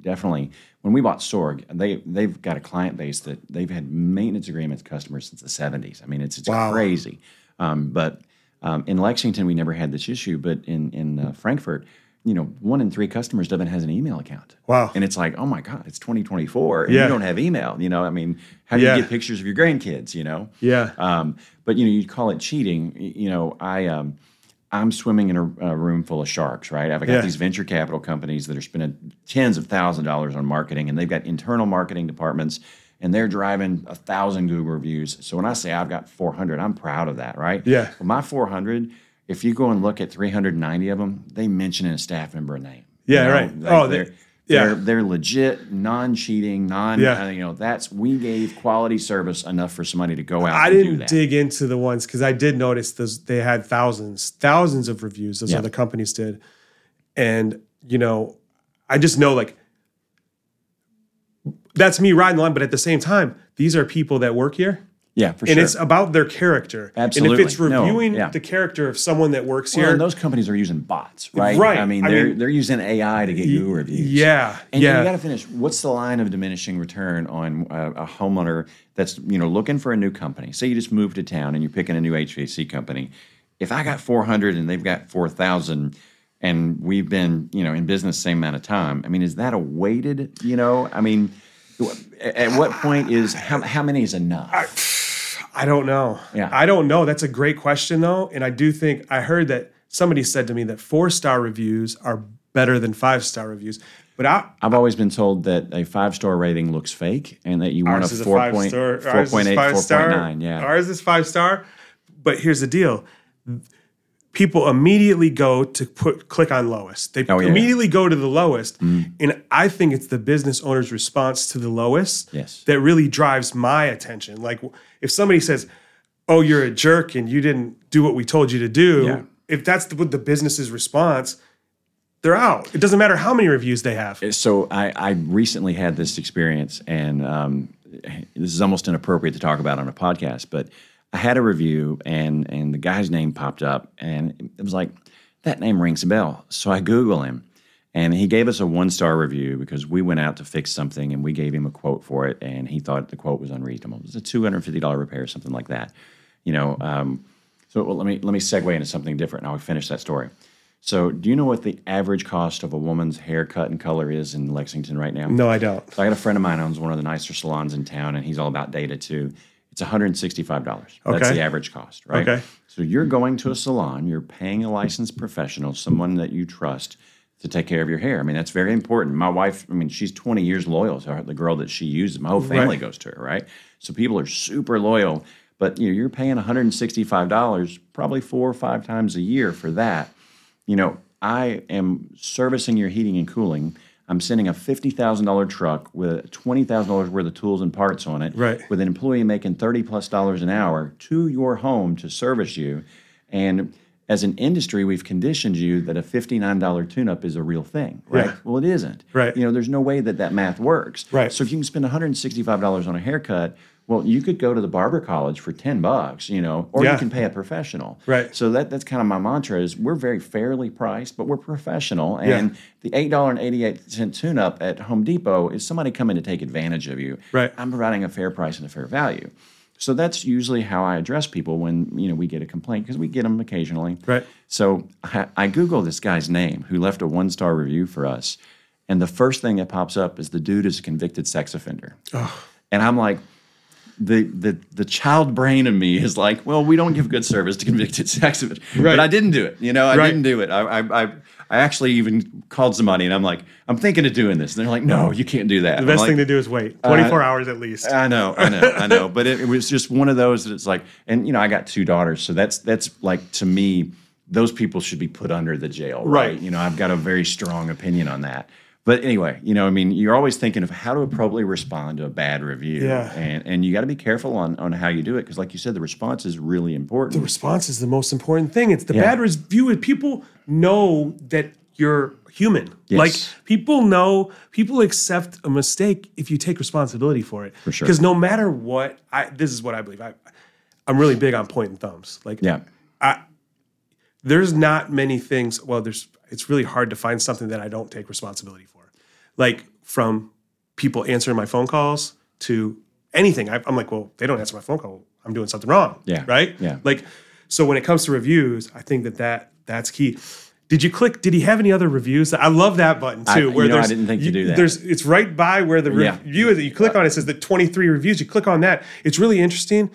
definitely when we bought Sorg, they they've got a client base that they've had maintenance agreements customers since the '70s. I mean, it's it's Wow. crazy. Um, but um, in Lexington, we never had this issue, but in in uh, Frankfort. You know, one in three customers doesn't has an email account. Wow. And it's like, oh my God, it's 2024, and Yeah. you don't have email. You know, I mean, how do Yeah. you get pictures of your grandkids? You know. yeah, Um, but you know, you call it cheating. You know, I um, I'm swimming in a, a room full of sharks, right? I've got Yeah. these venture capital companies that are spending tens of thousands of dollars on marketing, and they've got internal marketing departments, and they're driving a thousand Google reviews. So when I say I've got 400, I'm proud of that, right? Yeah. Well, my 400, if you go and look at 390 of them, they mention a staff member name. Yeah, You know, right. Like Oh, they- they're yeah. they're they're legit, non-cheating, non. Yeah. uh, you know, that's we gave quality service enough for somebody to go out. I and didn't that. dig into the ones because I did notice those they had thousands, thousands of reviews. Those Yeah. other companies did, and you know, I just know like that's me riding the line. But at the same time, these are people that work here, Yeah, for and sure. it's about their character. And Absolutely. if it's No, reviewing yeah. the character of someone that works well, here, and those companies are using bots, right? Right. I mean, I they're mean- they're using AI to get Google reviews. yeah, And yeah, you got to finish. What's the line of diminishing return on uh, a homeowner that's you know looking for a new company? Say you just moved to town and you're picking a new HVAC company. If I got 400 and they've got 4,000, and we've been you know in business the same amount of time, I mean, is that a weighted? You know, I mean, at at what point is how how many is enough? I don't know. Yeah. I don't know. That's a great question though, and I do think I heard that somebody said to me that four star reviews are better than five star reviews. But I, I've always been told that a five star rating looks fake, and that you want a is a four point star. four Ours is point eight, five four star. point nine. Yeah, Ours is five star. But here's the deal. People immediately go to put click on lowest. They Oh, yeah. immediately go to the lowest. And I think it's the business owner's response to the lowest Yes. that really drives my attention. Like if somebody says, Oh, you're a jerk and you didn't do what we told you to do, Yeah. if that's the, what the business's response, they're out. It doesn't matter how many reviews they have. so I, I recently had this experience, and um, this is almost inappropriate to talk about on a podcast, but I had a review, and and the guy's name popped up, and it was like that name rings a bell. So I Google him, and he gave us a one star review because we went out to fix something, and we gave him a quote for it, and he thought the quote was unreasonable. It was a two hundred fifty dollar repair, something like that. You know, um, so well, let me let me segue into something different, and I'll finish that story. So, do you know what the average cost of a woman's haircut and color is in Lexington right now? No, I don't. So I got a friend of mine owns one of the nicer salons in town, and he's all about data too. It's $165. That's the average cost, right? Okay. So you're going to a salon, you're paying a licensed professional, someone that you trust to take care of your hair. I mean, that's very important. My wife, I mean, she's 20 years loyal to her, the girl that she uses. My whole family Right. goes to her, right? So people are super loyal, but you know, you're paying $165 probably four or five times a year for that you know, I am servicing your heating and cooling. I'm sending a fifty thousand dollar truck with twenty thousand dollars worth of tools and parts on it, Right. With an employee making thirty plus dollars an hour to your home to service you, and as an industry, we've conditioned you that a fifty-nine dollar tune-up is a real thing, right? Yeah. Well, it isn't, Right. You know, there's no way that that math works, Right. So if you can spend one hundred and sixty-five dollars on a haircut, well, you could go to the barber college for ten bucks, you know, or Yeah. you can pay a professional, Right. so that that's kind of my mantra is we're very fairly priced, but we're professional. And the eight dollar and eighty eight cent tune up at Home Depot is somebody coming to take advantage of you. Right. I'm providing a fair price and a fair value. So that's usually how I address people when you know we get a complaint because we get them occasionally. Right. So I, I Google this guy's name who left a one star review for us, and the first thing that pops up is the dude is a convicted sex offender. oh. And I'm like, the the the child brain of me is like, well, we don't give good service to convicted <laughs> sex offenders. Right. But I didn't do it. You know, I Right. didn't do it. I, I I I actually even called somebody and I'm like, I'm thinking of doing this. And they're like, no, you can't do that. The best thing to do is wait uh, 24 hours at least. I know, I know, I know. But it, it was just one of those that it's like, and you know, I got two daughters, so that's that's like to me, those people should be put under the jail, right? Right. You know, I've got a very strong opinion on that. But anyway, you know, I mean, you're always thinking of how to appropriately respond to a bad review, Yeah. and and you got to be careful on on how you do it because, like you said, the response is really important. The response is the most important thing. It's the Yeah. bad review. People know that you're human. Yes. Like people know, people accept a mistake if you take responsibility for it. For sure. Because no matter what, I this is what I believe. I, I'm really big on and thumbs. Like yeah, I, there's not many things. Well, there's it's really hard to find something that I don't take responsibility for. Like from people answering my phone calls to anything. I, I'm like, well, they don't answer my phone call. I'm doing something wrong. Yeah. Right. Yeah. Like, so when it comes to reviews, I think that that that's key. Did you click? Did he have any other reviews? I love that button too. I- you know, I didn't think to do that. There's it's right by where the Yeah. review is. That you click on it says the 23 reviews. You click on that. It's really interesting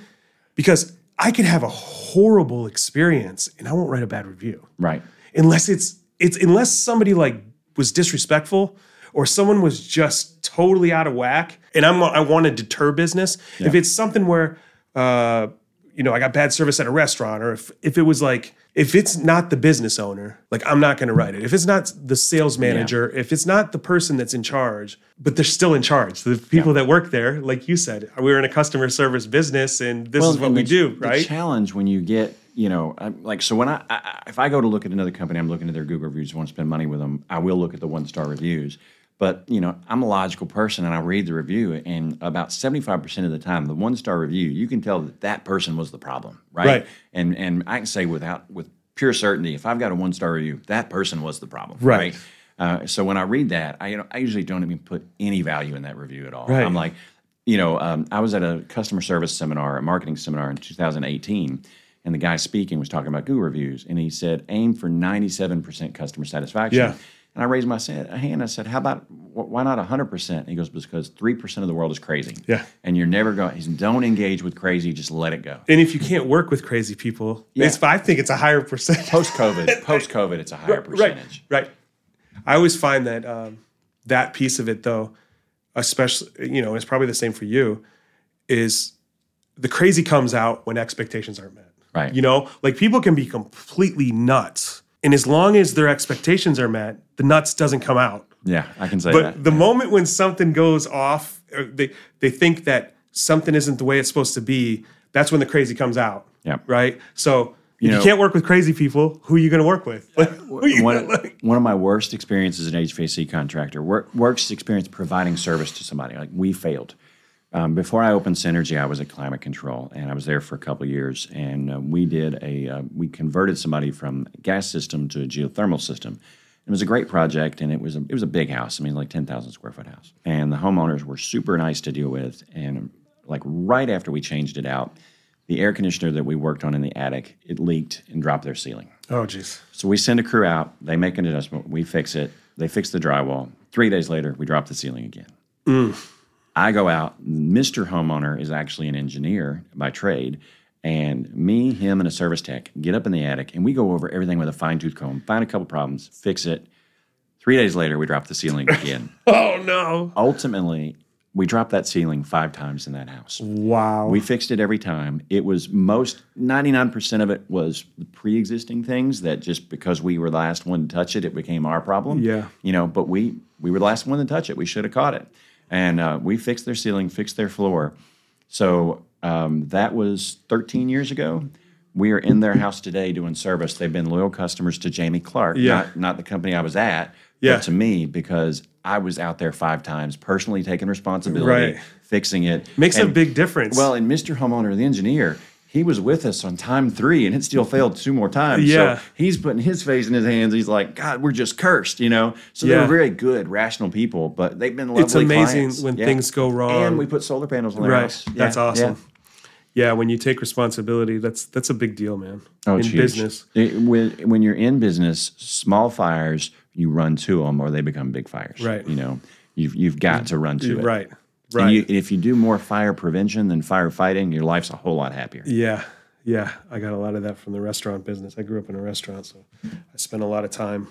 because I could have a horrible experience and I won't write a bad review right. unless it's it's unless somebody like was disrespectful or someone was just totally out of whack and I'm I want to deter business. If it's something where uh you know, I got bad service at a restaurant or if if it was like if it's not the business owner, like I'm not going to write it. If it's not the sales manager, if it's not the person that's in charge, but they're still in charge. The people that work there, like you said, we're in a customer service business and this is what we the- do, the challenge when you get, you know, I'm, like so when I, I if I go to look at another company, I'm looking at their Google reviews, want to spend money with them, I will look at the one star reviews. But you know, I'm a logical person, and I read the review, and about 75 percent of the time, the one star review, you can tell that that person was the problem, right? Right. And and I can say without with pure certainty, if I've got a one star review, that person was the problem, Right. right? Uh, so when I read that, I you know I usually don't even put any value in that review at all. Right. I'm like, you know, um, I was at a customer service seminar, a marketing seminar in 2018, and the guy speaking was talking about Google reviews, and he said, aim for 97% customer satisfaction. Yeah. And I raised my hand. I said, how about wh- why not 100%? And he goes, because 3% of the world is crazy. Yeah. And you're never going, he's don't engage with crazy, just let it go. And if you can't work with crazy people, Yeah. it's, I think it's a higher percentage. Post COVID, <laughs> post COVID, it's a higher percentage. Right, right. I always find that um, that piece of it, though, especially you know, it's probably the same for you, is the crazy comes out when expectations aren't met. Right. You know, like people can be completely nuts, and as long as their expectations are met, the nuts doesn't come out. Yeah, I can say But that. But the moment when something goes off, or they they think that something isn't the way it's supposed to be. That's when the crazy comes out. Yeah. Right. So if know- you can't work with crazy people, who are you going to work with? Uh, <laughs> like, you one, like- one of my worst experiences as an HVAC contractor, work, worst experience providing service to somebody. Like we failed. Um, before I opened Synergy, I was at Climate Control, and I was there for a couple years. And uh, we did a uh, we converted somebody from a gas system to a geothermal system. It was a great project, and it was a it was a big house. I mean, like ten thousand square foot house. And the homeowners were super nice to deal with. And like right after we changed it out, the air conditioner that we worked on in the attic it leaked and dropped their ceiling. oh, jeez. So we send a crew out, they make an adjustment, we fix it, they fix the drywall. Three days later, we drop the ceiling again. I go out, Mr. Homeowner is actually an engineer by trade, and me, him, and a service tech get up in the attic and we go over everything with a fine tooth comb, find a couple problems, fix it. Three days later, we drop the ceiling <laughs> again. Oh no! Ultimately, we dropped that ceiling five times in that house. Wow. We fixed it every time. It was most 99% of it was the pre-existing things that just because we were the last one to touch it, it became our problem. Yeah. You know, but we we were the last one to touch it. We should have caught it. And uh, we fixed their ceiling, fixed their floor. So um, that was 13 years ago. We are in their house today doing service. They've been loyal customers to Jamie Clark, Yeah. not, not the company I was at, Yeah. but to me because I was out there five times, personally taking responsibility, Right. fixing it. Makes a big difference. well, and Mr. Homeowner, the engineer, he was with us on time three and it still failed two more times. Yeah. So he's putting his face in his hands. He's like, God, we're just cursed, you know? So Yeah. they're very good, rational people, but they've been lovely it's amazing clients. when Yeah. things go wrong. And we put solar panels on their right. house. That's Yeah, awesome. yeah. Yeah. when you take responsibility, that's that's a big deal, man. Oh, in huge. business. It- when, when you're in business, small fires, you run to them or they become big fires. Right. You know, you've, you've got to run to it. Right. And Right. you, if you do more fire prevention than firefighting, your life's a whole lot happier. Yeah, yeah, I got a lot of that from the restaurant business. I grew up in a restaurant, so I spent a lot of time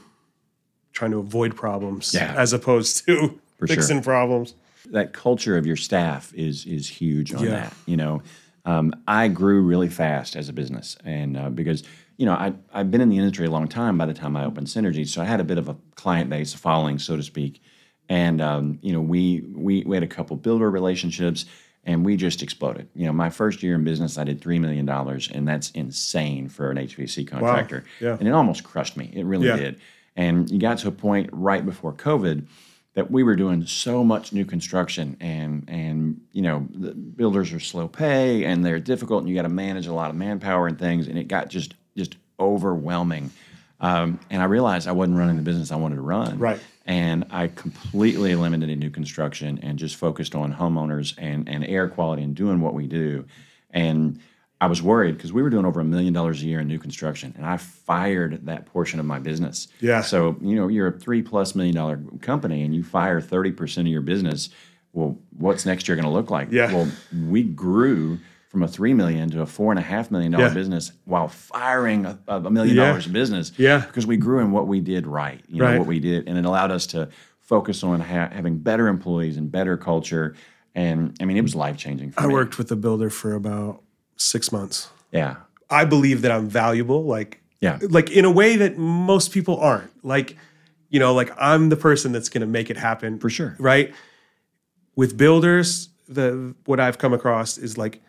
trying to avoid problems Yeah. as opposed to <laughs> For sure. fixing problems. that culture of your staff is is huge on Yeah. that. You know, um, I grew really fast as a business, and uh, because you know I I've been in the industry a long time. By the time I opened Synergy, so I had a bit of a client base, a following, so to speak. And um, you know, we, we we had a couple builder relationships, and we just exploded. You know, my first year in business, I did three million dollars, and that's insane for an HVAC contractor. Yeah. And it almost crushed me. It really Yeah. did. And you got to a point right before COVID that we were doing so much new construction and and you know the builders are slow pay and they're difficult and you got to manage a lot of manpower and things and it got just just overwhelming um, and I realized I wasn't running the business I wanted to run Right. And I completely eliminated new construction and just focused on homeowners and and air quality and doing what we do and I was worried because we were doing over a million dollars a year in new construction, and I fired that portion of my business. Yeah. So you know, you're a three plus million dollar company, and you fire thirty percent of your business. Well, what's next year going to look like? Yeah. Well, we grew from a three million to a four and a half million dollar Yeah. business while firing a, a million Yeah. dollars of business. Yeah. Because we grew in what we did right. You Right. know what we did, and it allowed us to focus on ha- having better employees and better culture. And I mean, it was life changing for me. I me. worked with a builder for about six months. Yeah. I believe that I'm valuable, like Yeah. like in a way that most people aren't. Like, you know, like I'm the person that's going to make it happen For sure. right? With builders, the what I've come across is like,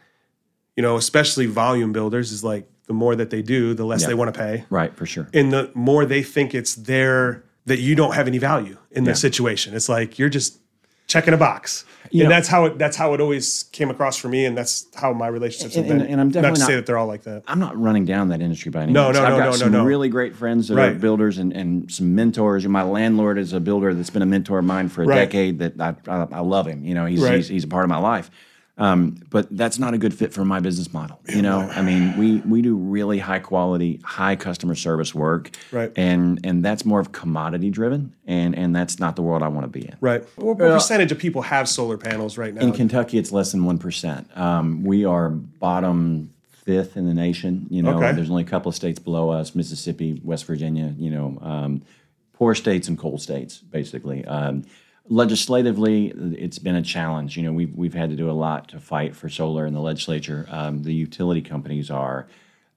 you know, especially volume builders is like the more that they do, the less Yeah. they want to pay, Right. For sure. and the more they think it's their that you don't have any value in Yeah. the situation. It's like you're just checking a box, You and know- that's how it that's how it always came across for me, and that's how my relationships And- have been. and- and I'm not definitely to say that they're all like that. I'm not running down that industry by any No, means. no, I've no, got no, no, some no. really great friends that are builders and, and some mentors. And my landlord is a builder that's been a mentor of mine for a Right. decade. That I, I, I love him. You know, he's, Right. he's he's a part of my life. Um, but that's not a good fit for my business model. You know, I mean, we we do really high quality, high customer service work, Right. And and that's more of commodity driven, and and that's not the world I want to be in. Right. What, what percentage of people have solar panels right now? In Kentucky, it's less than one percent. Um, we are bottom fifth in the nation. You know, Okay. there's only a couple of states below us: Mississippi, West Virginia. You know, um, poor states and coal states, basically. Um, legislatively, it's been a challenge. You know, we've we've had to do a lot to fight for solar in the legislature. Um, the utility companies are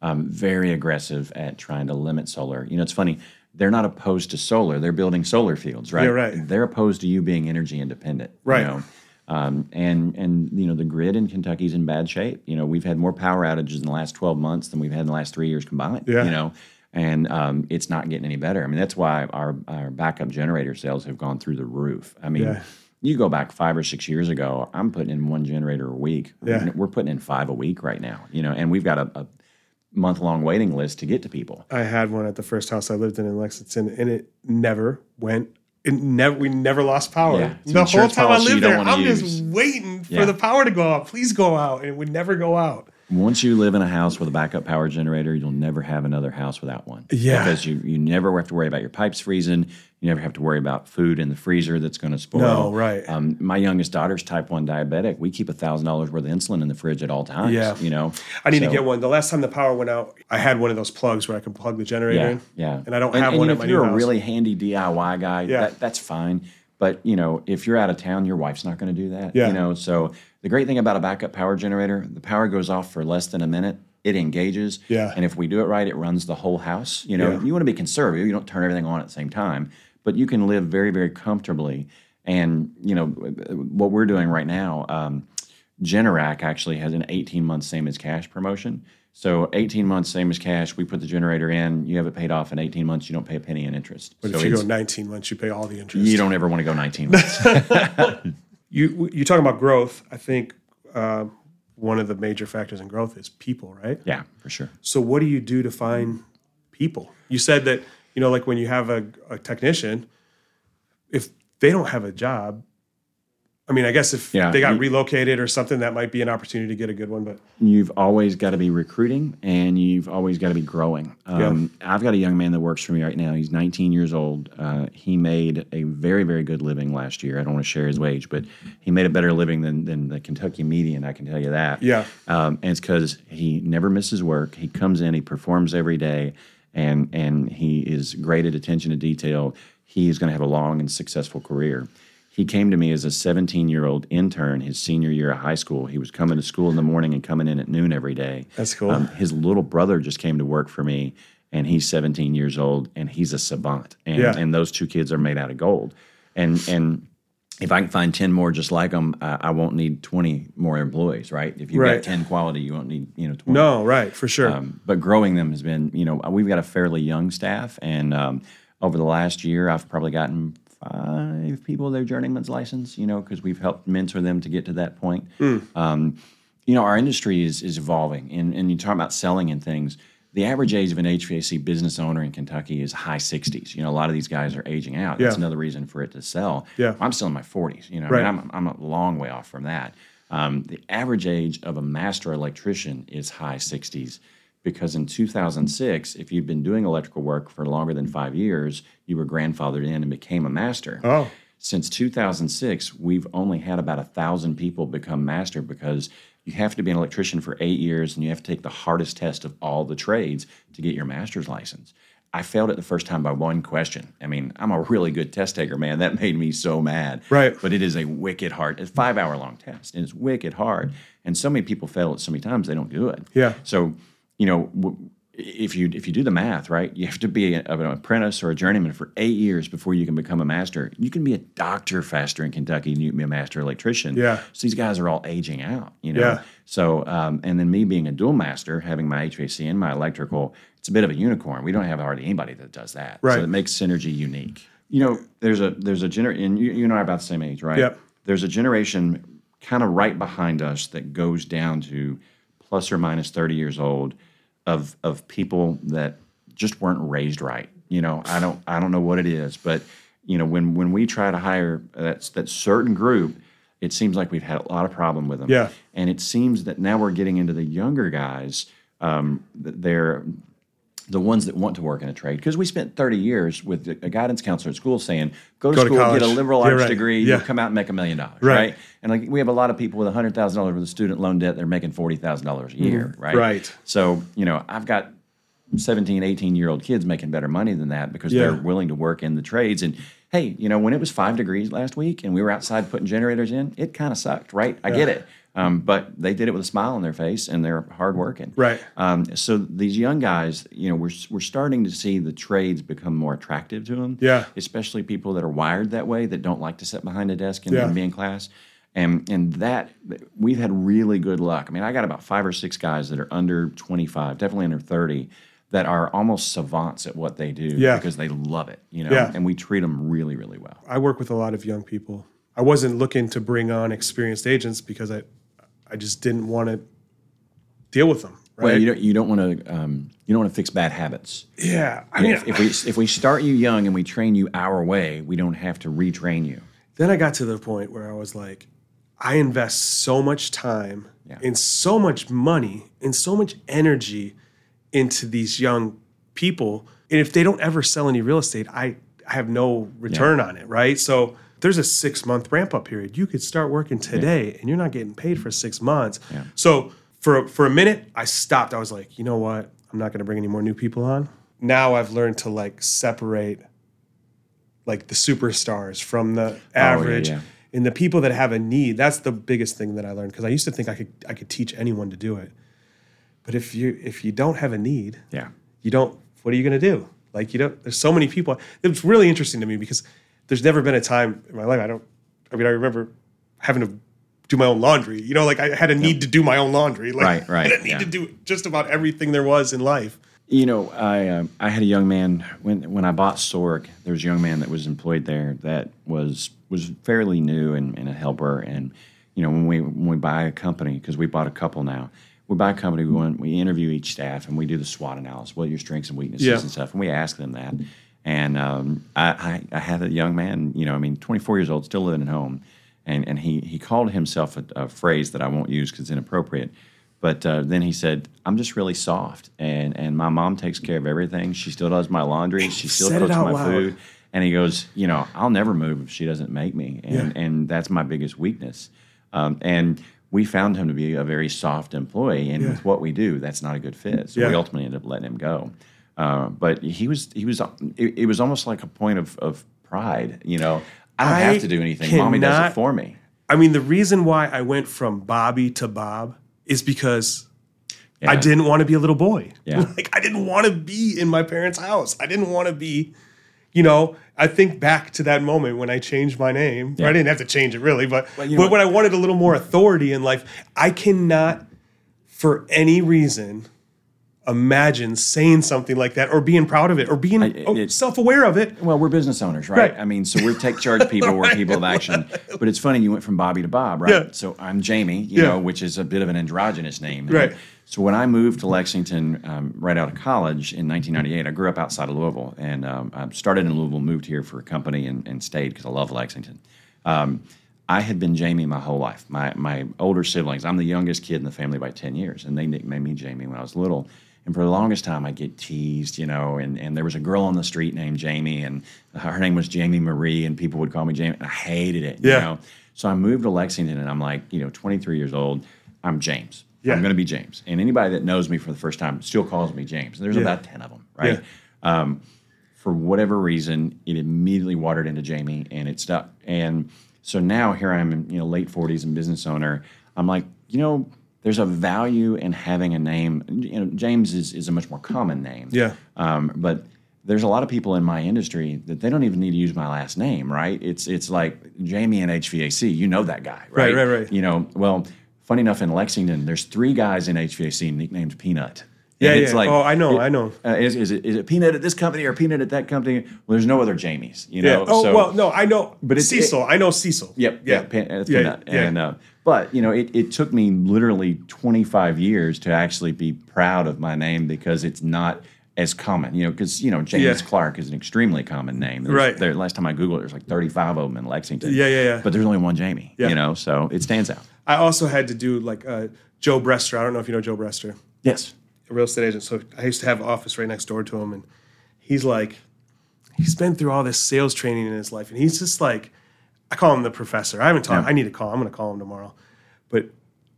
um, very aggressive at trying to limit solar. You know, it's funny. They're not opposed to solar. They're building solar fields, right? Yeah, right. They're opposed to you being energy independent. you Right. know? Um, and and you know the grid in Kentucky's in bad shape. You know we've had more power outages in the last 12 months than we've had in the last three years combined. Yeah. You know, and um, it's not getting any better. I mean that's why our our backup generator sales have gone through the roof. I mean. Yeah. You go back five or six years ago. I'm putting in one generator a week. Yeah. We're putting in five a week right now. You know, and we've got a, a month long waiting list to get to people. I had one at the first house I lived in in Lexington, and it never went. It never. We never lost power. Yeah, the whole time I lived there, I'm use. just waiting for Yeah. the power to go out. Please go out, and it would never go out. Once you live in a house with a backup power generator, you'll never have another house without one. Yeah. Because you, you never have to worry about your pipes freezing. You never have to worry about food in the freezer that's going to spoil. No, right. Um, my youngest daughter's type 1 diabetic. We keep $1,000 worth of insulin in the fridge at all times. Yeah. You know? I need to get one. The last time the power went out, I had one of those plugs where I can plug the generator Yeah, in. yeah. And I don't and, have and, one you know, if you're a house. really handy DIY guy, Yeah. that, that's fine. But you know, if you're out of town, your wife's not going to do that. Yeah. You know, so the great thing about a backup power generator, the power goes off for less than a minute. It engages. Yeah. And if we do it right, it runs the whole house. You know, Yeah. you want to be conservative. You don't turn everything on at the same time, but you can live very, very comfortably. And you know, what we're doing right now, um, Generac actually has an 18 month same as cash promotion. So 18 months same as cash. We put the generator in. You have it paid off in 18 months. You don't pay a penny in interest. But so if you go 19 months, you pay all the interest. you don't ever want to go 19 months. <laughs> <laughs> You you talking about growth? I think uh, one of the major factors in growth is people, right? yeah, for sure. So what do you do to find people? You said that you know, like when you have a, a technician, if they don't have a job, I mean, I guess if Yeah, they got you- relocated or something, that might be an opportunity to get a good one. But You've always got to be recruiting and you've always got to be growing. Um, I've got a young man that works for me right now. He's 19 years old. Uh, he made a very, very good living last year. I don't want to share his wage, but he made a better living than, than the Kentucky median, I can tell you that. Yeah. Um, and it's because he never misses work. He comes in, he performs every day, and, and he is great at attention to detail. He is going to have a long and successful career. He came to me as a 17 year old intern his senior year of high school. He was coming to school in the morning and coming in at noon every day. That's cool. Um, his little brother just came to work for me, and he's 17 years old, and he's a savant. And, Yeah. and those two kids are made out of gold. and and if I can find ten more just like them, I, I won't need twenty more employees, right? If you've Right. got ten quality, you won't need you know twenty. No, right, for sure. Um, but growing them has been, you know, we've got a fairly young staff, and um, over the last year, I've probably gotten five people their journeyman's license. You know, because we've helped mentor them to get to that point. Um, you know, our industry is is evolving, and and you talk about selling and things. The average age of an HVAC business owner in Kentucky is high 60s. You know, a lot of these guys are aging out. That's Yeah. another reason for it to sell. Yeah. I'm still in my 40s. You know, Right. I mean, I'm, I'm a long way off from that. Um, the average age of a master electrician is high 60s because in 2006, if you'd been doing electrical work for longer than five years, you were grandfathered in and became a master. Oh. Since 2006, we've only had about a thousand people become master because you have to be an electrician for eight years and you have to take the hardest test of all the trades to get your master's license. I failed it the first time by one question. I mean, I'm a really good test taker, man. That made me so mad. Right. But it is a wicked hard, it's a five hour long test, and it's wicked hard. And so many people fail it so many times they don't do it. Yeah. So, you know, if you if you do the math right, you have to be a, an apprentice or a journeyman for eight years before you can become a master. You can be a doctor faster in Kentucky than you can be a master electrician. Yeah. So these guys are all aging out. You know. Yeah. So, um, and then me being a dual master, having my HVAC and my electrical, it's a bit of a unicorn. We don't have hardly anybody that does that. Right. So it makes Synergy unique. You know, there's a there's a gener and you, you and I are about the same age, right? Yep. There's a generation kind of right behind us that goes down to plus or minus 30 years old of of people that just weren't raised right. You know, I don't I don't know what it is, but you know, when when we try to hire that that certain group, it seems like we've had a lot of problem with them. Yeah. And it seems that now we're getting into the younger guys. Um, they're the ones that want to work in a trade because we spent 30 years with a guidance counselor at school saying go to Go to school get a liberal Yeah, arts right. degree Yeah. you'll come out and make a million dollars Right. right and like we have a lot of people with $100000 worth of student loan debt they're making $40000 a year right Mm-hmm. Right. so you know i've got 17 18 year old kids making better money than that because Yeah. they're willing to work in the trades and hey you know when it was five degrees last week and we were outside putting generators in it kind of sucked right i get it um, but they did it with a smile on their face and they're hardworking Right. um, so these young guys, you know, we're we're starting to see the trades become more attractive to them. Yeah. Especially people that are wired that way that don't like to sit behind a desk and, Yeah. and be in class. And and that we've had really good luck. I mean, I got about five or six guys that are under 25, definitely under 30, that are almost savants at what they do Yeah. because they love it, you know. Yeah. And we treat them really, really well. I work with a lot of young people. I wasn't looking to bring on experienced agents because I, I just didn't want to deal with them. Right? Well, you don't you don't want to um, you don't want to fix bad habits. yeah. I mean, if, if we if we start you young and we train you our way, we don't have to retrain you. then I got to the point where I was like, I invest so much time Yeah. and so much money and so much energy into these young people. And if they don't ever sell any real estate, I, I have no return on it, right? So there's a six month ramp up period. You could start working today and you're not getting paid for six months. Yeah. So for for a minute, I stopped. I was like, you know what? I'm not gonna bring any more new people on. Now I've learned to like separate like the superstars from the oh, average Oh, yeah. and the people that have a need. That's the biggest thing that I learned because I used to think I could I could teach anyone to do it. But if you if you don't have a need, Yeah. you don't what are you going to do like you don't there's so many people it's really interesting to me because there's never been a time in my life i don't i mean i remember having to do my own laundry you know like i had a need to do my own laundry like Right, right, <laughs> i had a need yeah. to do just about everything there was in life You know, I um, I had a young man when when I bought Sorg. There was a young man that was employed there that was was fairly new and, and a helper. And you know, when we when we buy a company because we bought a couple now, we buy a company. We want, we interview each staff and we do the SWOT analysis. What are your strengths and weaknesses Yeah. and stuff? And we ask them that. And um, I, I I had a young man. You know, I mean, 24 years old, still living at home, and and he he called himself a, a phrase that I won't use because it's inappropriate. But uh, then he said, "I'm just really soft, and and my mom takes care of everything. She still does my laundry. <laughs> She still Said cooks my loud. food." And he goes, "You know, I'll never move if she doesn't make me, and Yeah. and that's my biggest weakness." Um, and we found him to be a very soft employee, and Yeah. with what we do, that's not a good fit. So we ultimately ended up letting him go. Uh, but he was he was it, it was almost like a point of of pride. You know, I don't I have to do anything. Mommy does it for me. i mean the reason why i went from bobby to bob is because I didn't want to be a little boy. Yeah. <laughs> Like I didn't want to be in my parents' house. I didn't want to be you know, I think back to that moment when I changed my name. I didn't have to change it really, but, you know but when I wanted a little more authority in life, I cannot, for any reason, imagine saying something like that or being proud of it or being oh, it- self-aware of it. Well, we're business owners, right? Right. I mean, so we're take charge people, we're <laughs> people of action. <laughs> But it's funny, you went from Bobby to Bob, right? Yeah. So I'm Jamie, you Yeah. know, which is a bit of an androgynous name. Right. So when I moved to Lexington um, right out of college in 1998, I grew up outside of Louisville and um, I started in Louisville, moved here for a company and, and stayed because I love Lexington. Um, I had been Jamie my whole life. My my older siblings, I'm the youngest kid in the family by 10 years, and they nicknamed me Jamie when I was little. And for the longest time, I get teased, you know. And, and there was a girl on the street named Jamie, and her name was Jamie Marie, and people would call me Jamie. And I hated it, Yeah. you know. So I moved to Lexington, and I'm like, you know, 23 years old. I'm James. Yeah. I'm going to be James. And anybody that knows me for the first time still calls me James. And There's Yeah. about 10 of them, right? Yeah. Um, for whatever reason, it immediately watered into Jamie and it stuck. And so now here I am in you know late 40s and business owner. I'm like, you know, there's a value in having a name. You know, James is, is a much more common name. Yeah. Um, but there's a lot of people in my industry that they don't even need to use my last name, right? It's it's like Jamie and HVAC. You know that guy, right? Right, right, right. You know, well, funny enough, in Lexington, there's three guys in HVAC nicknamed Peanut. Yeah, And yeah. Oh, I know, I know. uh, is, is, it, is it peanut at this company or peanut at that company? Well, there's no other Jamies, you Yeah. know. Oh so, well, no, I know. But it's- Cecil, I know Cecil. Yep. Yeah. Yeah. Pan, uh, Yeah, peanut. yeah. And uh, but you know, it, it took me literally 25 years to actually be proud of my name because it's not as common. You know, because you know James Yeah. Clark is an extremely common name. There's, Right. There, last time I googled, it, there's like 35 of them in Lexington. Yeah, yeah, yeah. But there's only one Jamie. Yeah. You know, so it stands out. I also had to do like uh, Joe Brester. I don't know if you know Joe Brester. Yes. A real estate agent. So I used to have an office right next door to him, and he's like, he's been through all this sales training in his life, and he's just like, I call him the professor. I haven't talked. Yeah. I need to call. I'm going to call him tomorrow. But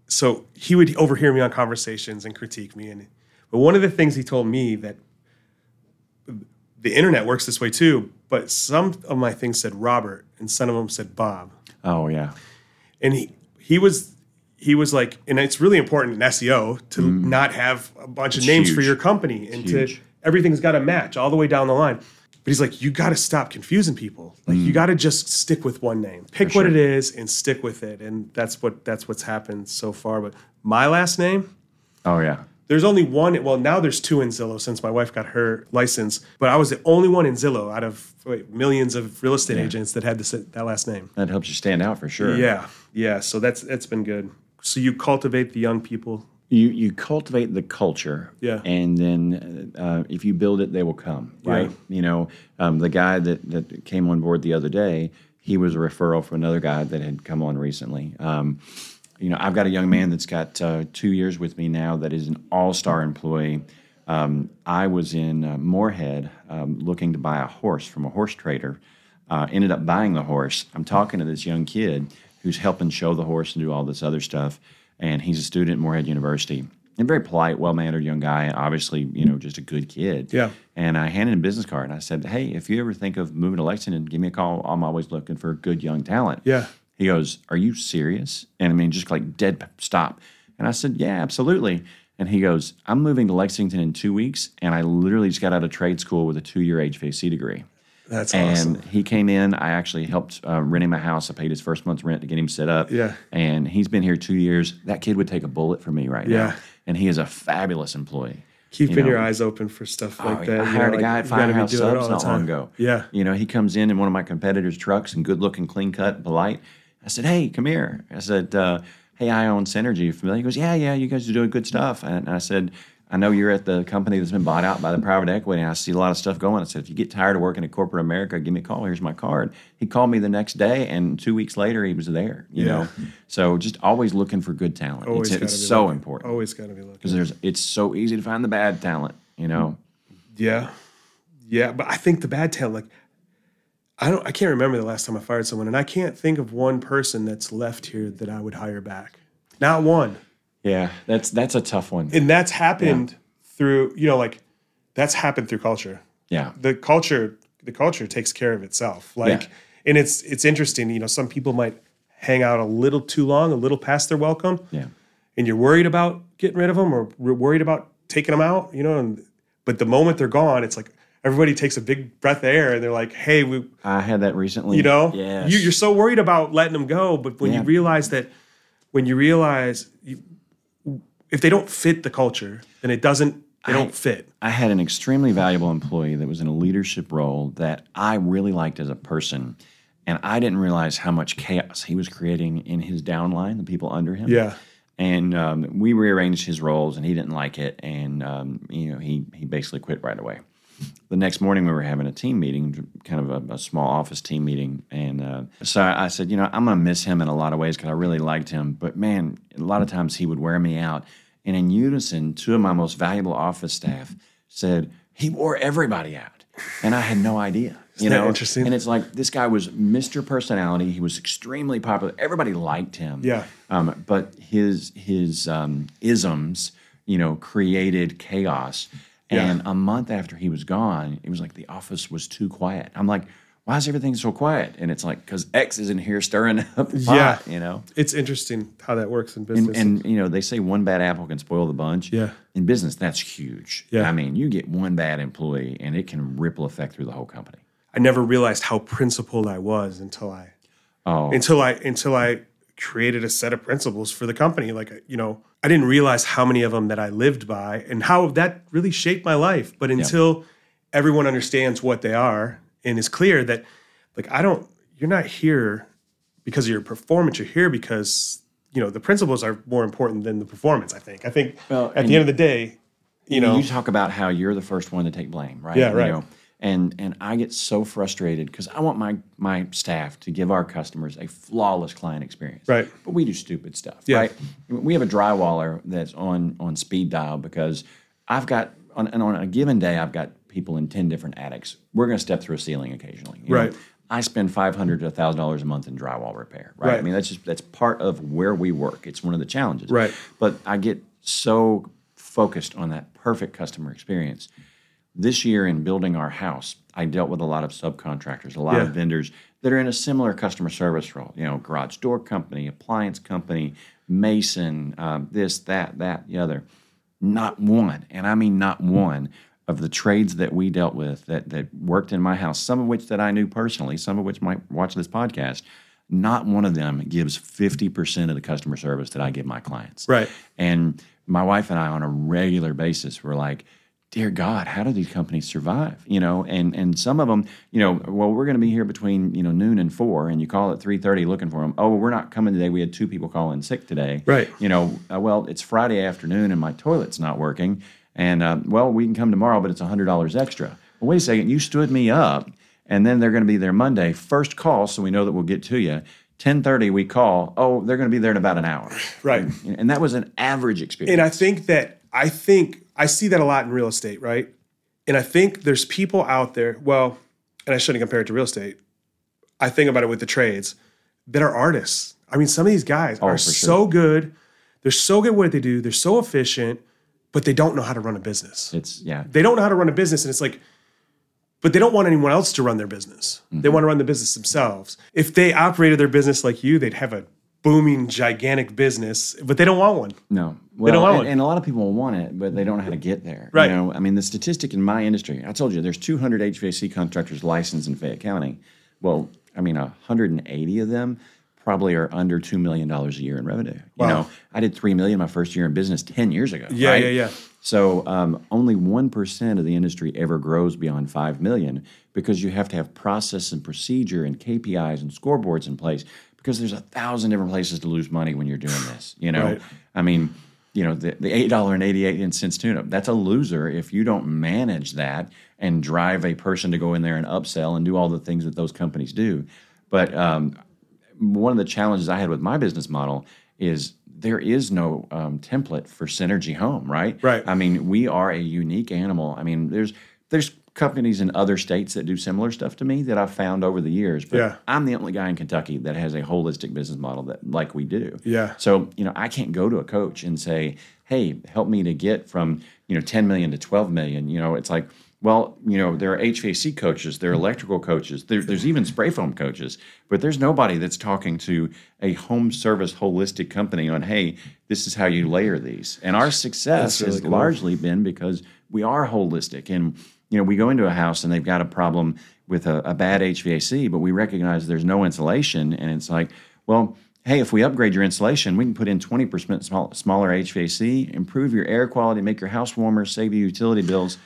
so he would overhear me on conversations and critique me, and but one of the things he told me that the internet works this way too. But some of my things said Robert, and some of them said Bob Oh yeah. and he he was he was like and it's really important in SEO to not have a bunch of names for Mm. your company and huge. to everything's got to match all the way down the line. But he's like, you got to stop confusing people. Like you got to just stick with one name, pick what Mm. it is, and stick with it. And that's what that's what's happened so far. But my last name, Oh yeah. there's only one. Well, now there's two in Zillow since my wife got her license. But I was the only one in Zillow out of wait, millions of real estate agents that had this, that last name. That helps you stand out for sure. Yeah, yeah. So that's that's been good. So you cultivate the young people. you you cultivate the culture. Yeah. and then uh, if you build it they will come right? You know um, the guy that, that came on board the other day he was a referral from another guy that had come on recently. Um, you know i've got a young man that's got uh, two years with me now that is an all-star employee. Um, i was in uh, Morehead um, looking to buy a horse from a horse trader. Uh, ended up buying the horse. I'm talking to this young kid who's helping show the horse and do all this other stuff and he's a student at Morehead University. And very polite, well-mannered young guy, and obviously, you know, just a good kid. Yeah. And I handed him a business card, and I said, "Hey, if you ever think of moving to Lexington, give me a call. I'm always looking for good young talent." Yeah. He goes, "Are you serious?" And I mean, just like dead stop. And I said, "Yeah, absolutely." And he goes, "I'm moving to Lexington in two weeks, and I literally just got out of trade school with a two-year HVAC degree." That's awesome. and awesome. he came in. I actually helped uh, rent him a house. I paid his first month's rent to get him set up. Yeah. And he's been here two years. That kid would take a bullet for me right Yeah. now. And he is a fabulous employee. Keeping you know. your eyes open for stuff like Oh, that. I hired know, a guy at you gotta be Firehouse Subs not long ago. Yeah. You know, he comes in in one of my competitors' trucks and good looking, clean cut, polite. I said, Hey, come here. I said, uh, Hey, I own Synergy. You familiar? He goes, Yeah, yeah, you guys are doing good stuff. And I said, I know you're at the company that's been bought out by the private equity. And I see a lot of stuff going. I said, if you get tired of working at corporate America, give me a call. Here's my card. He called me the next day, and two weeks later, he was there. You Yeah. know, so just always looking for good talent. Always it's gotta it's be so looking. important Always got to be looking. because there's it's so easy to find the bad talent. You know, Yeah, yeah. But I think the bad talent, like, I don't. I can't remember the last time I fired someone, and I can't think of one person that's left here that I would hire back. Not one. Yeah, that's that's a tough one. And that's happened through, you know, like, that's happened through culture. yeah, the culture the culture takes care of itself like Yeah. and it's it's interesting you know some people might hang out a little too long a little past their welcome yeah. and you're worried about getting rid of them or worried about taking them out you know and but the moment they're gone it's like everybody takes a big breath of air and they're like, "Hey, we I had that recently. you know yes. you, you're so worried about letting them go but when Yeah. you realize that when you realize you, if they don't fit the culture then it doesn't they don't fit I had an extremely valuable employee that was in a leadership role that I really liked as a person. And I didn't realize how much chaos he was creating in his downline, the people under him. yeah And um, we rearranged his roles, and he didn't like it, and um, you know he he basically quit right away. The next morning, we were having a team meeting, kind of a, a small office team meeting, and uh, so I said, you know, I'm going to miss him in a lot of ways because I really liked him, but man, a lot of times he would wear me out. And in unison, two of my most valuable office staff said he wore everybody out, and I had no idea. <laughs> You that know, interesting? And it's like this guy was Mr. Personality. He was extremely popular. Everybody liked him. Yeah. Um, but his his um, isms, you know, created chaos. Yeah. And a month after he was gone, it was like the office was too quiet. I'm like, why is everything so quiet? And it's like because X is in here stirring <laughs> up the pot, Yeah. you know. it's interesting how that works in business And, and you know they say one bad apple can spoil the bunch. Yeah. In business, that's huge. Yeah. I mean, you get one bad employee, and it can ripple effect through the whole company. i never realized how principled i was until i Oh, until i until i created a set of principles for the company. Like you know i didn't realize how many of them that i lived by and how that really shaped my life. But until everyone understands what they are and is clear that like i don't you're not here because of your performance. You're here because you know the principles are more important than the performance i think. I think Well, at the end of the day you know. you talk about how you're the first one to take blame, right? Yeah, You right. know, and and I get so frustrated because I want my my staff to give our customers a flawless client experience. Right. But we do stupid stuff, Yeah. right? We have a drywaller that's on on speed dial because I've got on and on a given day I've got people in ten different attics. We're going to step through a ceiling occasionally. you know? Right. I spend five hundred to thousand dollars a month in drywall repair. Right? I mean that's just that's part of where we work. It's one of the challenges. Right. But I get so focused on that perfect customer experience. This year in building our house, I dealt with a lot of subcontractors, a lot Yeah. of vendors that are in a similar customer service role. You know, garage door company, appliance company, mason, um, this, that, that, the other. Not one, and I mean not one, of the trades that we dealt with that that worked in my house. Some of which that I knew personally, some of which might watch this podcast. Not one of them gives fifty percent of the customer service that I give my clients. Right. And my wife and I, on a regular basis, were like, "Dear God, how do these companies survive?" You know, and and some of them, you know, well, we're going to be here between you know noon and four, and you call at three thirty looking for them. Oh, we're not coming today. We had two people call in sick today. Right. You know, uh, well, it's Friday afternoon, and my toilet's not working. And uh, well, we can come tomorrow, but it's hundred dollars extra. Well, wait a second, you stood me up, and then they're going to be there Monday. First call, so we know that we'll get to you. Ten thirty, we call. Oh, they're going to be there in about an hour. right And that was an average experience. And I think that I think I see that a lot in real estate, right? And I think there's people out there, well, and I shouldn't compare it to real estate. I think about it with the trades that are artists. I mean, some of these guys are Oh, for sure. so good. They're so good at what they do. They're so efficient, but they don't know how to run a business. it's yeah, They don't know how to run a business. And it's like, but they don't want anyone else to run their business. Mm-hmm. They want to run the business themselves. If they operated their business like you, they'd have a booming, gigantic business, but they don't want one. no. Well, don't want and, one. and a lot of people want it, but they don't know how to get there. Right. You know, I mean, the statistic in my industry, I told you, there's 200 HVAC contractors licensed in Fayette County. Well, I mean, 180 of them probably are under two million dollars a year in revenue. You Wow. know, I did three million my first year in business 10 years ago. Yeah, right? yeah, yeah. So um, only one percent of the industry ever grows beyond five million because you have to have process and procedure and KPIs and scoreboards in place because there's a thousand different places to lose money when you're doing this. You know, Right. I mean, you know, the, the eight dollar and eighty eight cents tune-up. That's a loser if you don't manage that and drive a person to go in there and upsell and do all the things that those companies do. But um, one of the challenges I had with my business model is there is no um, template for Synergy Home, right? Right. I mean, we are a unique animal. I mean, there's there's companies in other states that do similar stuff to me that I've found over the years, but Yeah. I'm the only guy in Kentucky that has a holistic business model that like we do. Yeah. So, you know, I can't go to a coach and say, "Hey, help me to get from, you know, 10 million to 12 million." You know, it's like, well, you know, there are HVAC coaches, there are electrical coaches, there, there's even spray foam coaches, but there's nobody that's talking to a home service holistic company on, "Hey, this is how you layer these." And our success really has cool. largely been because we are holistic. And, you know, we go into a house and they've got a problem with a, a bad HVAC, but we recognize there's no insulation. And it's like, well, hey, if we upgrade your insulation, we can put in 20% small, smaller HVAC, improve your air quality, make your house warmer, save you utility bills.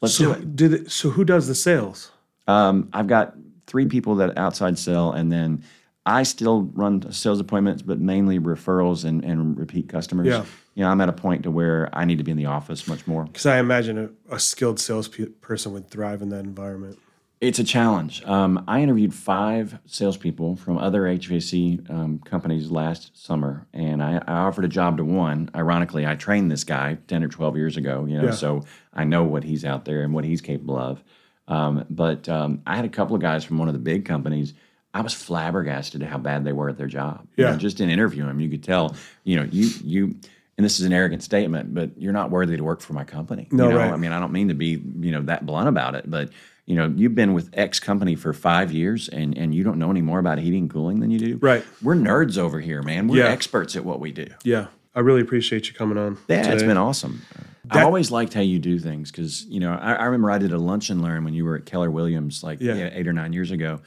Let's do So, it. did it, so who does the sales? Um, I've got three people that outside sell, and then I still run sales appointments, but mainly referrals and, and repeat customers. Yeah. You know, I'm at a point to where I need to be in the office much more. Because I imagine a, a skilled salesperson would thrive in that environment. It's a challenge. Um, I interviewed five salespeople from other HVAC um, companies last summer, and I, I offered a job to one. Ironically, I trained this guy ten or twelve years ago. You know, Yeah. so I know what he's out there and what he's capable of. Um, but um, I had a couple of guys from one of the big companies. I was flabbergasted at how bad they were at their job. You Yeah. know, just in interviewing them, you could tell. You know, you you. And this is an arrogant statement, but you're not worthy to work for my company. No, you know? right. I mean, I don't mean to be, you know, that blunt about it, but you know, you've been with X company for five years and, and you don't know any more about heating and cooling than you do. Right. We're nerds over here, man. We're Yeah. experts at what we do. Yeah, I really appreciate you coming on. Yeah, it's today. been awesome. That- I've always liked how you do things because, you know, I, I remember I did a lunch and learn when you were at Keller Williams like yeah, eight or nine years ago.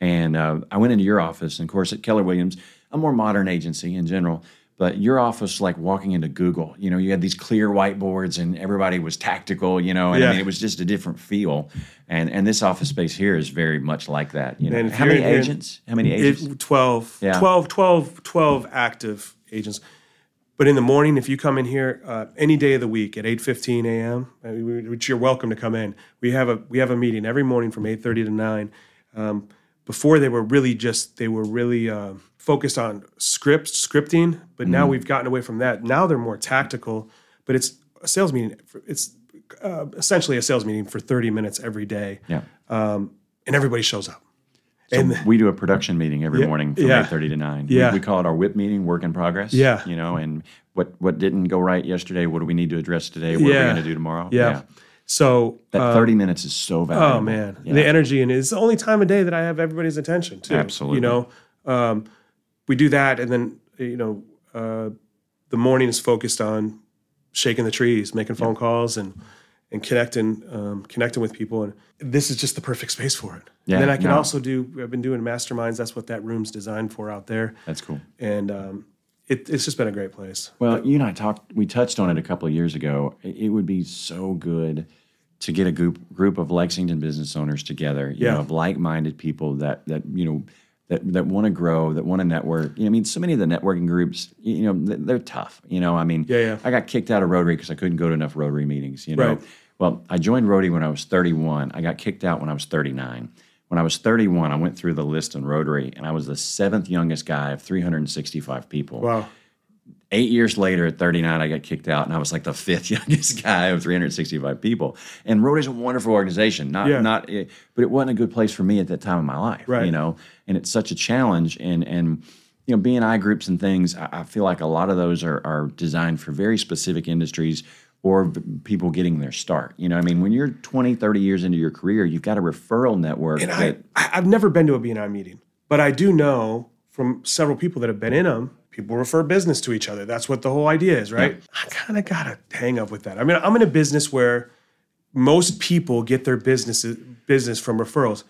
And uh, I went into your office. And of course, at Keller Williams, a more modern agency in general, but your office, like walking into Google, you know, you had these clear whiteboards and everybody was tactical, you know, and Yeah. I mean, it was just a different feel. And and this office space here is very much like that. You know, And how many agents? How many It- agents? 12, Yeah. 12, 12, 12 active agents. But in the morning, if you come in here uh, any day of the week at 8.15 a.m., which you're welcome to come in, we have a we have a meeting every morning from 8.30 to 9. Um, before they were really just, they were really uh, focused on script, scripting, but Mm-hmm. now we've gotten away from that. Now they're more tactical, but it's a sales meeting. It's uh, essentially a sales meeting for 30 minutes every day, Yeah. and everybody shows up. So and we do a production meeting every Yeah, morning from yeah. eight thirty to nine. Yeah. We, we call it our whip meeting, work in progress. Yeah. You know, and what what didn't go right yesterday? What do we need to address today? What are Yeah. we going to do tomorrow? Yeah. So That thirty minutes is so valuable. Oh man, the energy and it's the only time of day that I have everybody's attention too. Absolutely. You know, um, we do that, and then you know, uh, the morning is focused on shaking the trees, making phone calls, and and connecting um, connecting with people. And this is just the perfect space for it. Yeah, and then I can no. also do. I've been doing masterminds. That's what that room's designed for out there. That's cool. And um, it, it's just been a great place. Well, you and I talked. We touched on it a couple of years ago. It, would be so good to get a group group of Lexington business owners together. You Yeah. know, of like minded people that that you know. That, that want to grow, that want to network. You know, I mean, so many of the networking groups, you know, they're tough. You know, I mean, Yeah, yeah. I got kicked out of Rotary because I couldn't go to enough Rotary meetings. You know, Right. well, I joined Rotary when I was 31. I got kicked out when I was 39. When I was 31, I went through the list in Rotary, and I was the seventh youngest guy of 365 people Wow. Eight years later at 39 i got kicked out and i was like the fifth <laughs> youngest guy of 365 people and rotary's a wonderful organization not Yeah. not eh, but it wasn't a good place for me at that time of my life Right. you know and it's such a challenge and and you know bni groups and things i, I feel like a lot of those are, are designed for very specific industries or people getting their start you know i mean when you're 20 30 years into your career you've got a referral network And that I, I've never been to a BNI meeting, but I do know from several people that have been in them, people refer business to each other. That's what the whole idea is, right? I kind of got a hang up with that. I mean, I'm in a business where most people get their business business from referrals,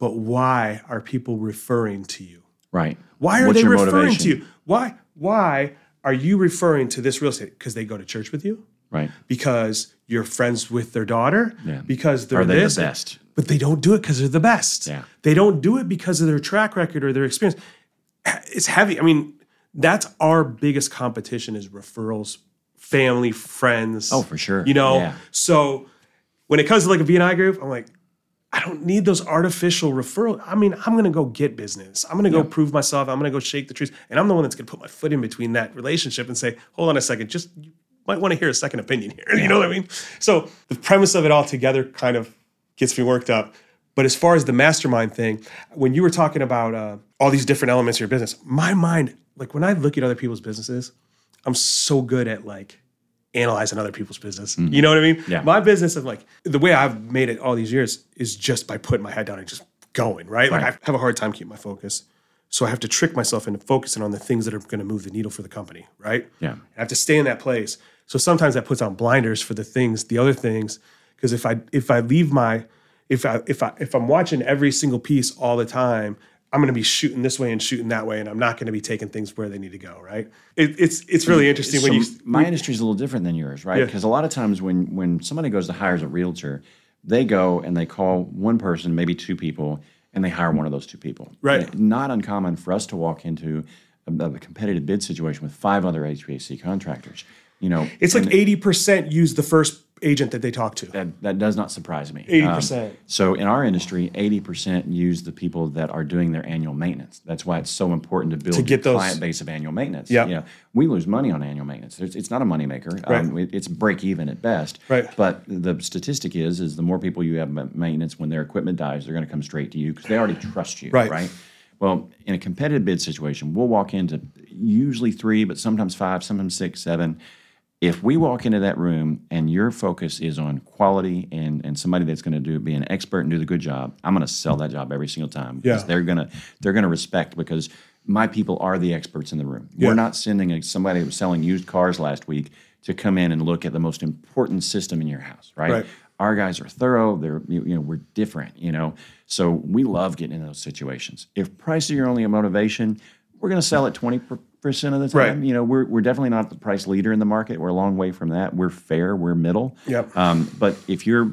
but why are people referring to you? right Why are What's they referring motivation? to you? Why why are you referring to this real estate? Because they go to church with you? right Because you're friends with their daughter? Yeah. Because they're they the best? But they don't do it because they're the best. Yeah. They don't do it because of their track record or their experience. It's heavy. I mean, that's our biggest competition is referrals, family, friends. Oh, for sure. You know, Yeah. so when it comes to like a BNI group, I'm like, I don't need those artificial referrals. I mean, I'm gonna go get business. I'm gonna go prove myself. I'm gonna go shake the trees, and I'm the one that's gonna put my foot in between that relationship and say, "Hold on a second, just you might want to hear a second opinion here." <laughs> You know what I mean? So the premise of it all together kind of gets me worked up. But as far as the mastermind thing, when you were talking about uh, all these different elements of your business, my mind, like when I look at other people's businesses, I'm so good at like analyzing other people's business. You know what I mean? Mm-hmm. Yeah. My business is like the way I've made it all these years is just by putting my head down and just going, right? Like I have a hard time keeping my focus. So I have to trick myself into focusing on the things that are going to move the needle for the company, right? Yeah. I have to stay in that place. So sometimes that puts on blinders for the things, the other things, because if I if I leave my if I if I if I'm watching every single piece all the time, I'm going to be shooting this way and shooting that way, and I'm not going to be taking things where they need to go. Right? It, it's it's really interesting so when you my industry is a little different than yours, right? Yeah. Because a lot of times when when somebody goes to hire a realtor, they go and they call one person, maybe two people, and they hire one of those two people. Right. Not uncommon for us to walk into a, a competitive bid situation with five other HVAC contractors. You know, it's like eighty percent use the first agent that they talk to. that, that does not surprise me. 80%. Um, so in our industry, 80% use the people that are doing their annual maintenance. That's why it's so important to build to get a those- client base of annual maintenance. Yeah. You know, we lose money on annual maintenance. There's, it's not a moneymaker. Um, it- it's break even at best. Right. But the statistic is, is the more people you have maintenance, when their equipment dies, they're going to come straight to you because they already trust you. Right. Right. Well, in a competitive bid situation, we'll walk into usually three, but sometimes five, sometimes six, seven. If we walk into that room and your focus is on quality and, and somebody that's going to do be an expert and do the good job, I'm going to sell that job every single time because Yeah. they're going to they're going to respect because my people are the experts in the room. Yeah. We're not sending a, somebody who was selling used cars last week to come in and look at the most important system in your house, right? Right. Our guys are thorough. They're you you know we're different, you know. So we love getting in those situations. If price is your only motivation, we're going to sell it twenty percent of the time. Right. You know, we're we're definitely not the price leader in the market. We're a long way from that. We're fair. We're middle. Yep. Um, but if you're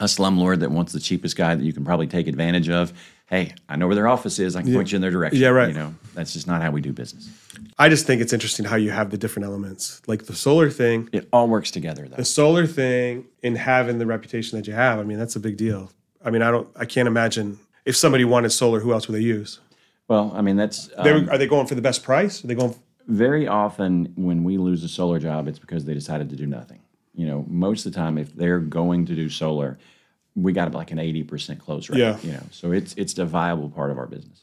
a slumlord that wants the cheapest guy that you can probably take advantage of, hey, I know where their office is. I can point you in their direction. Yeah, right. You know, that's just not how we do business. I just think it's interesting how you have the different elements, like the solar thing. It all works together, though. The solar thing and having the reputation that you have. I mean, that's a big deal. I mean, I don't. I can't imagine if somebody wanted solar, who else would they use? Well, I mean, that's They, um, are they going for the best price? Are they going? very often when we lose a solar job, it's because they decided to do nothing. You know, most of the time, if they're going to do solar, we got like an eighty percent close rate. Yeah. You know, so it's it's a viable part of our business.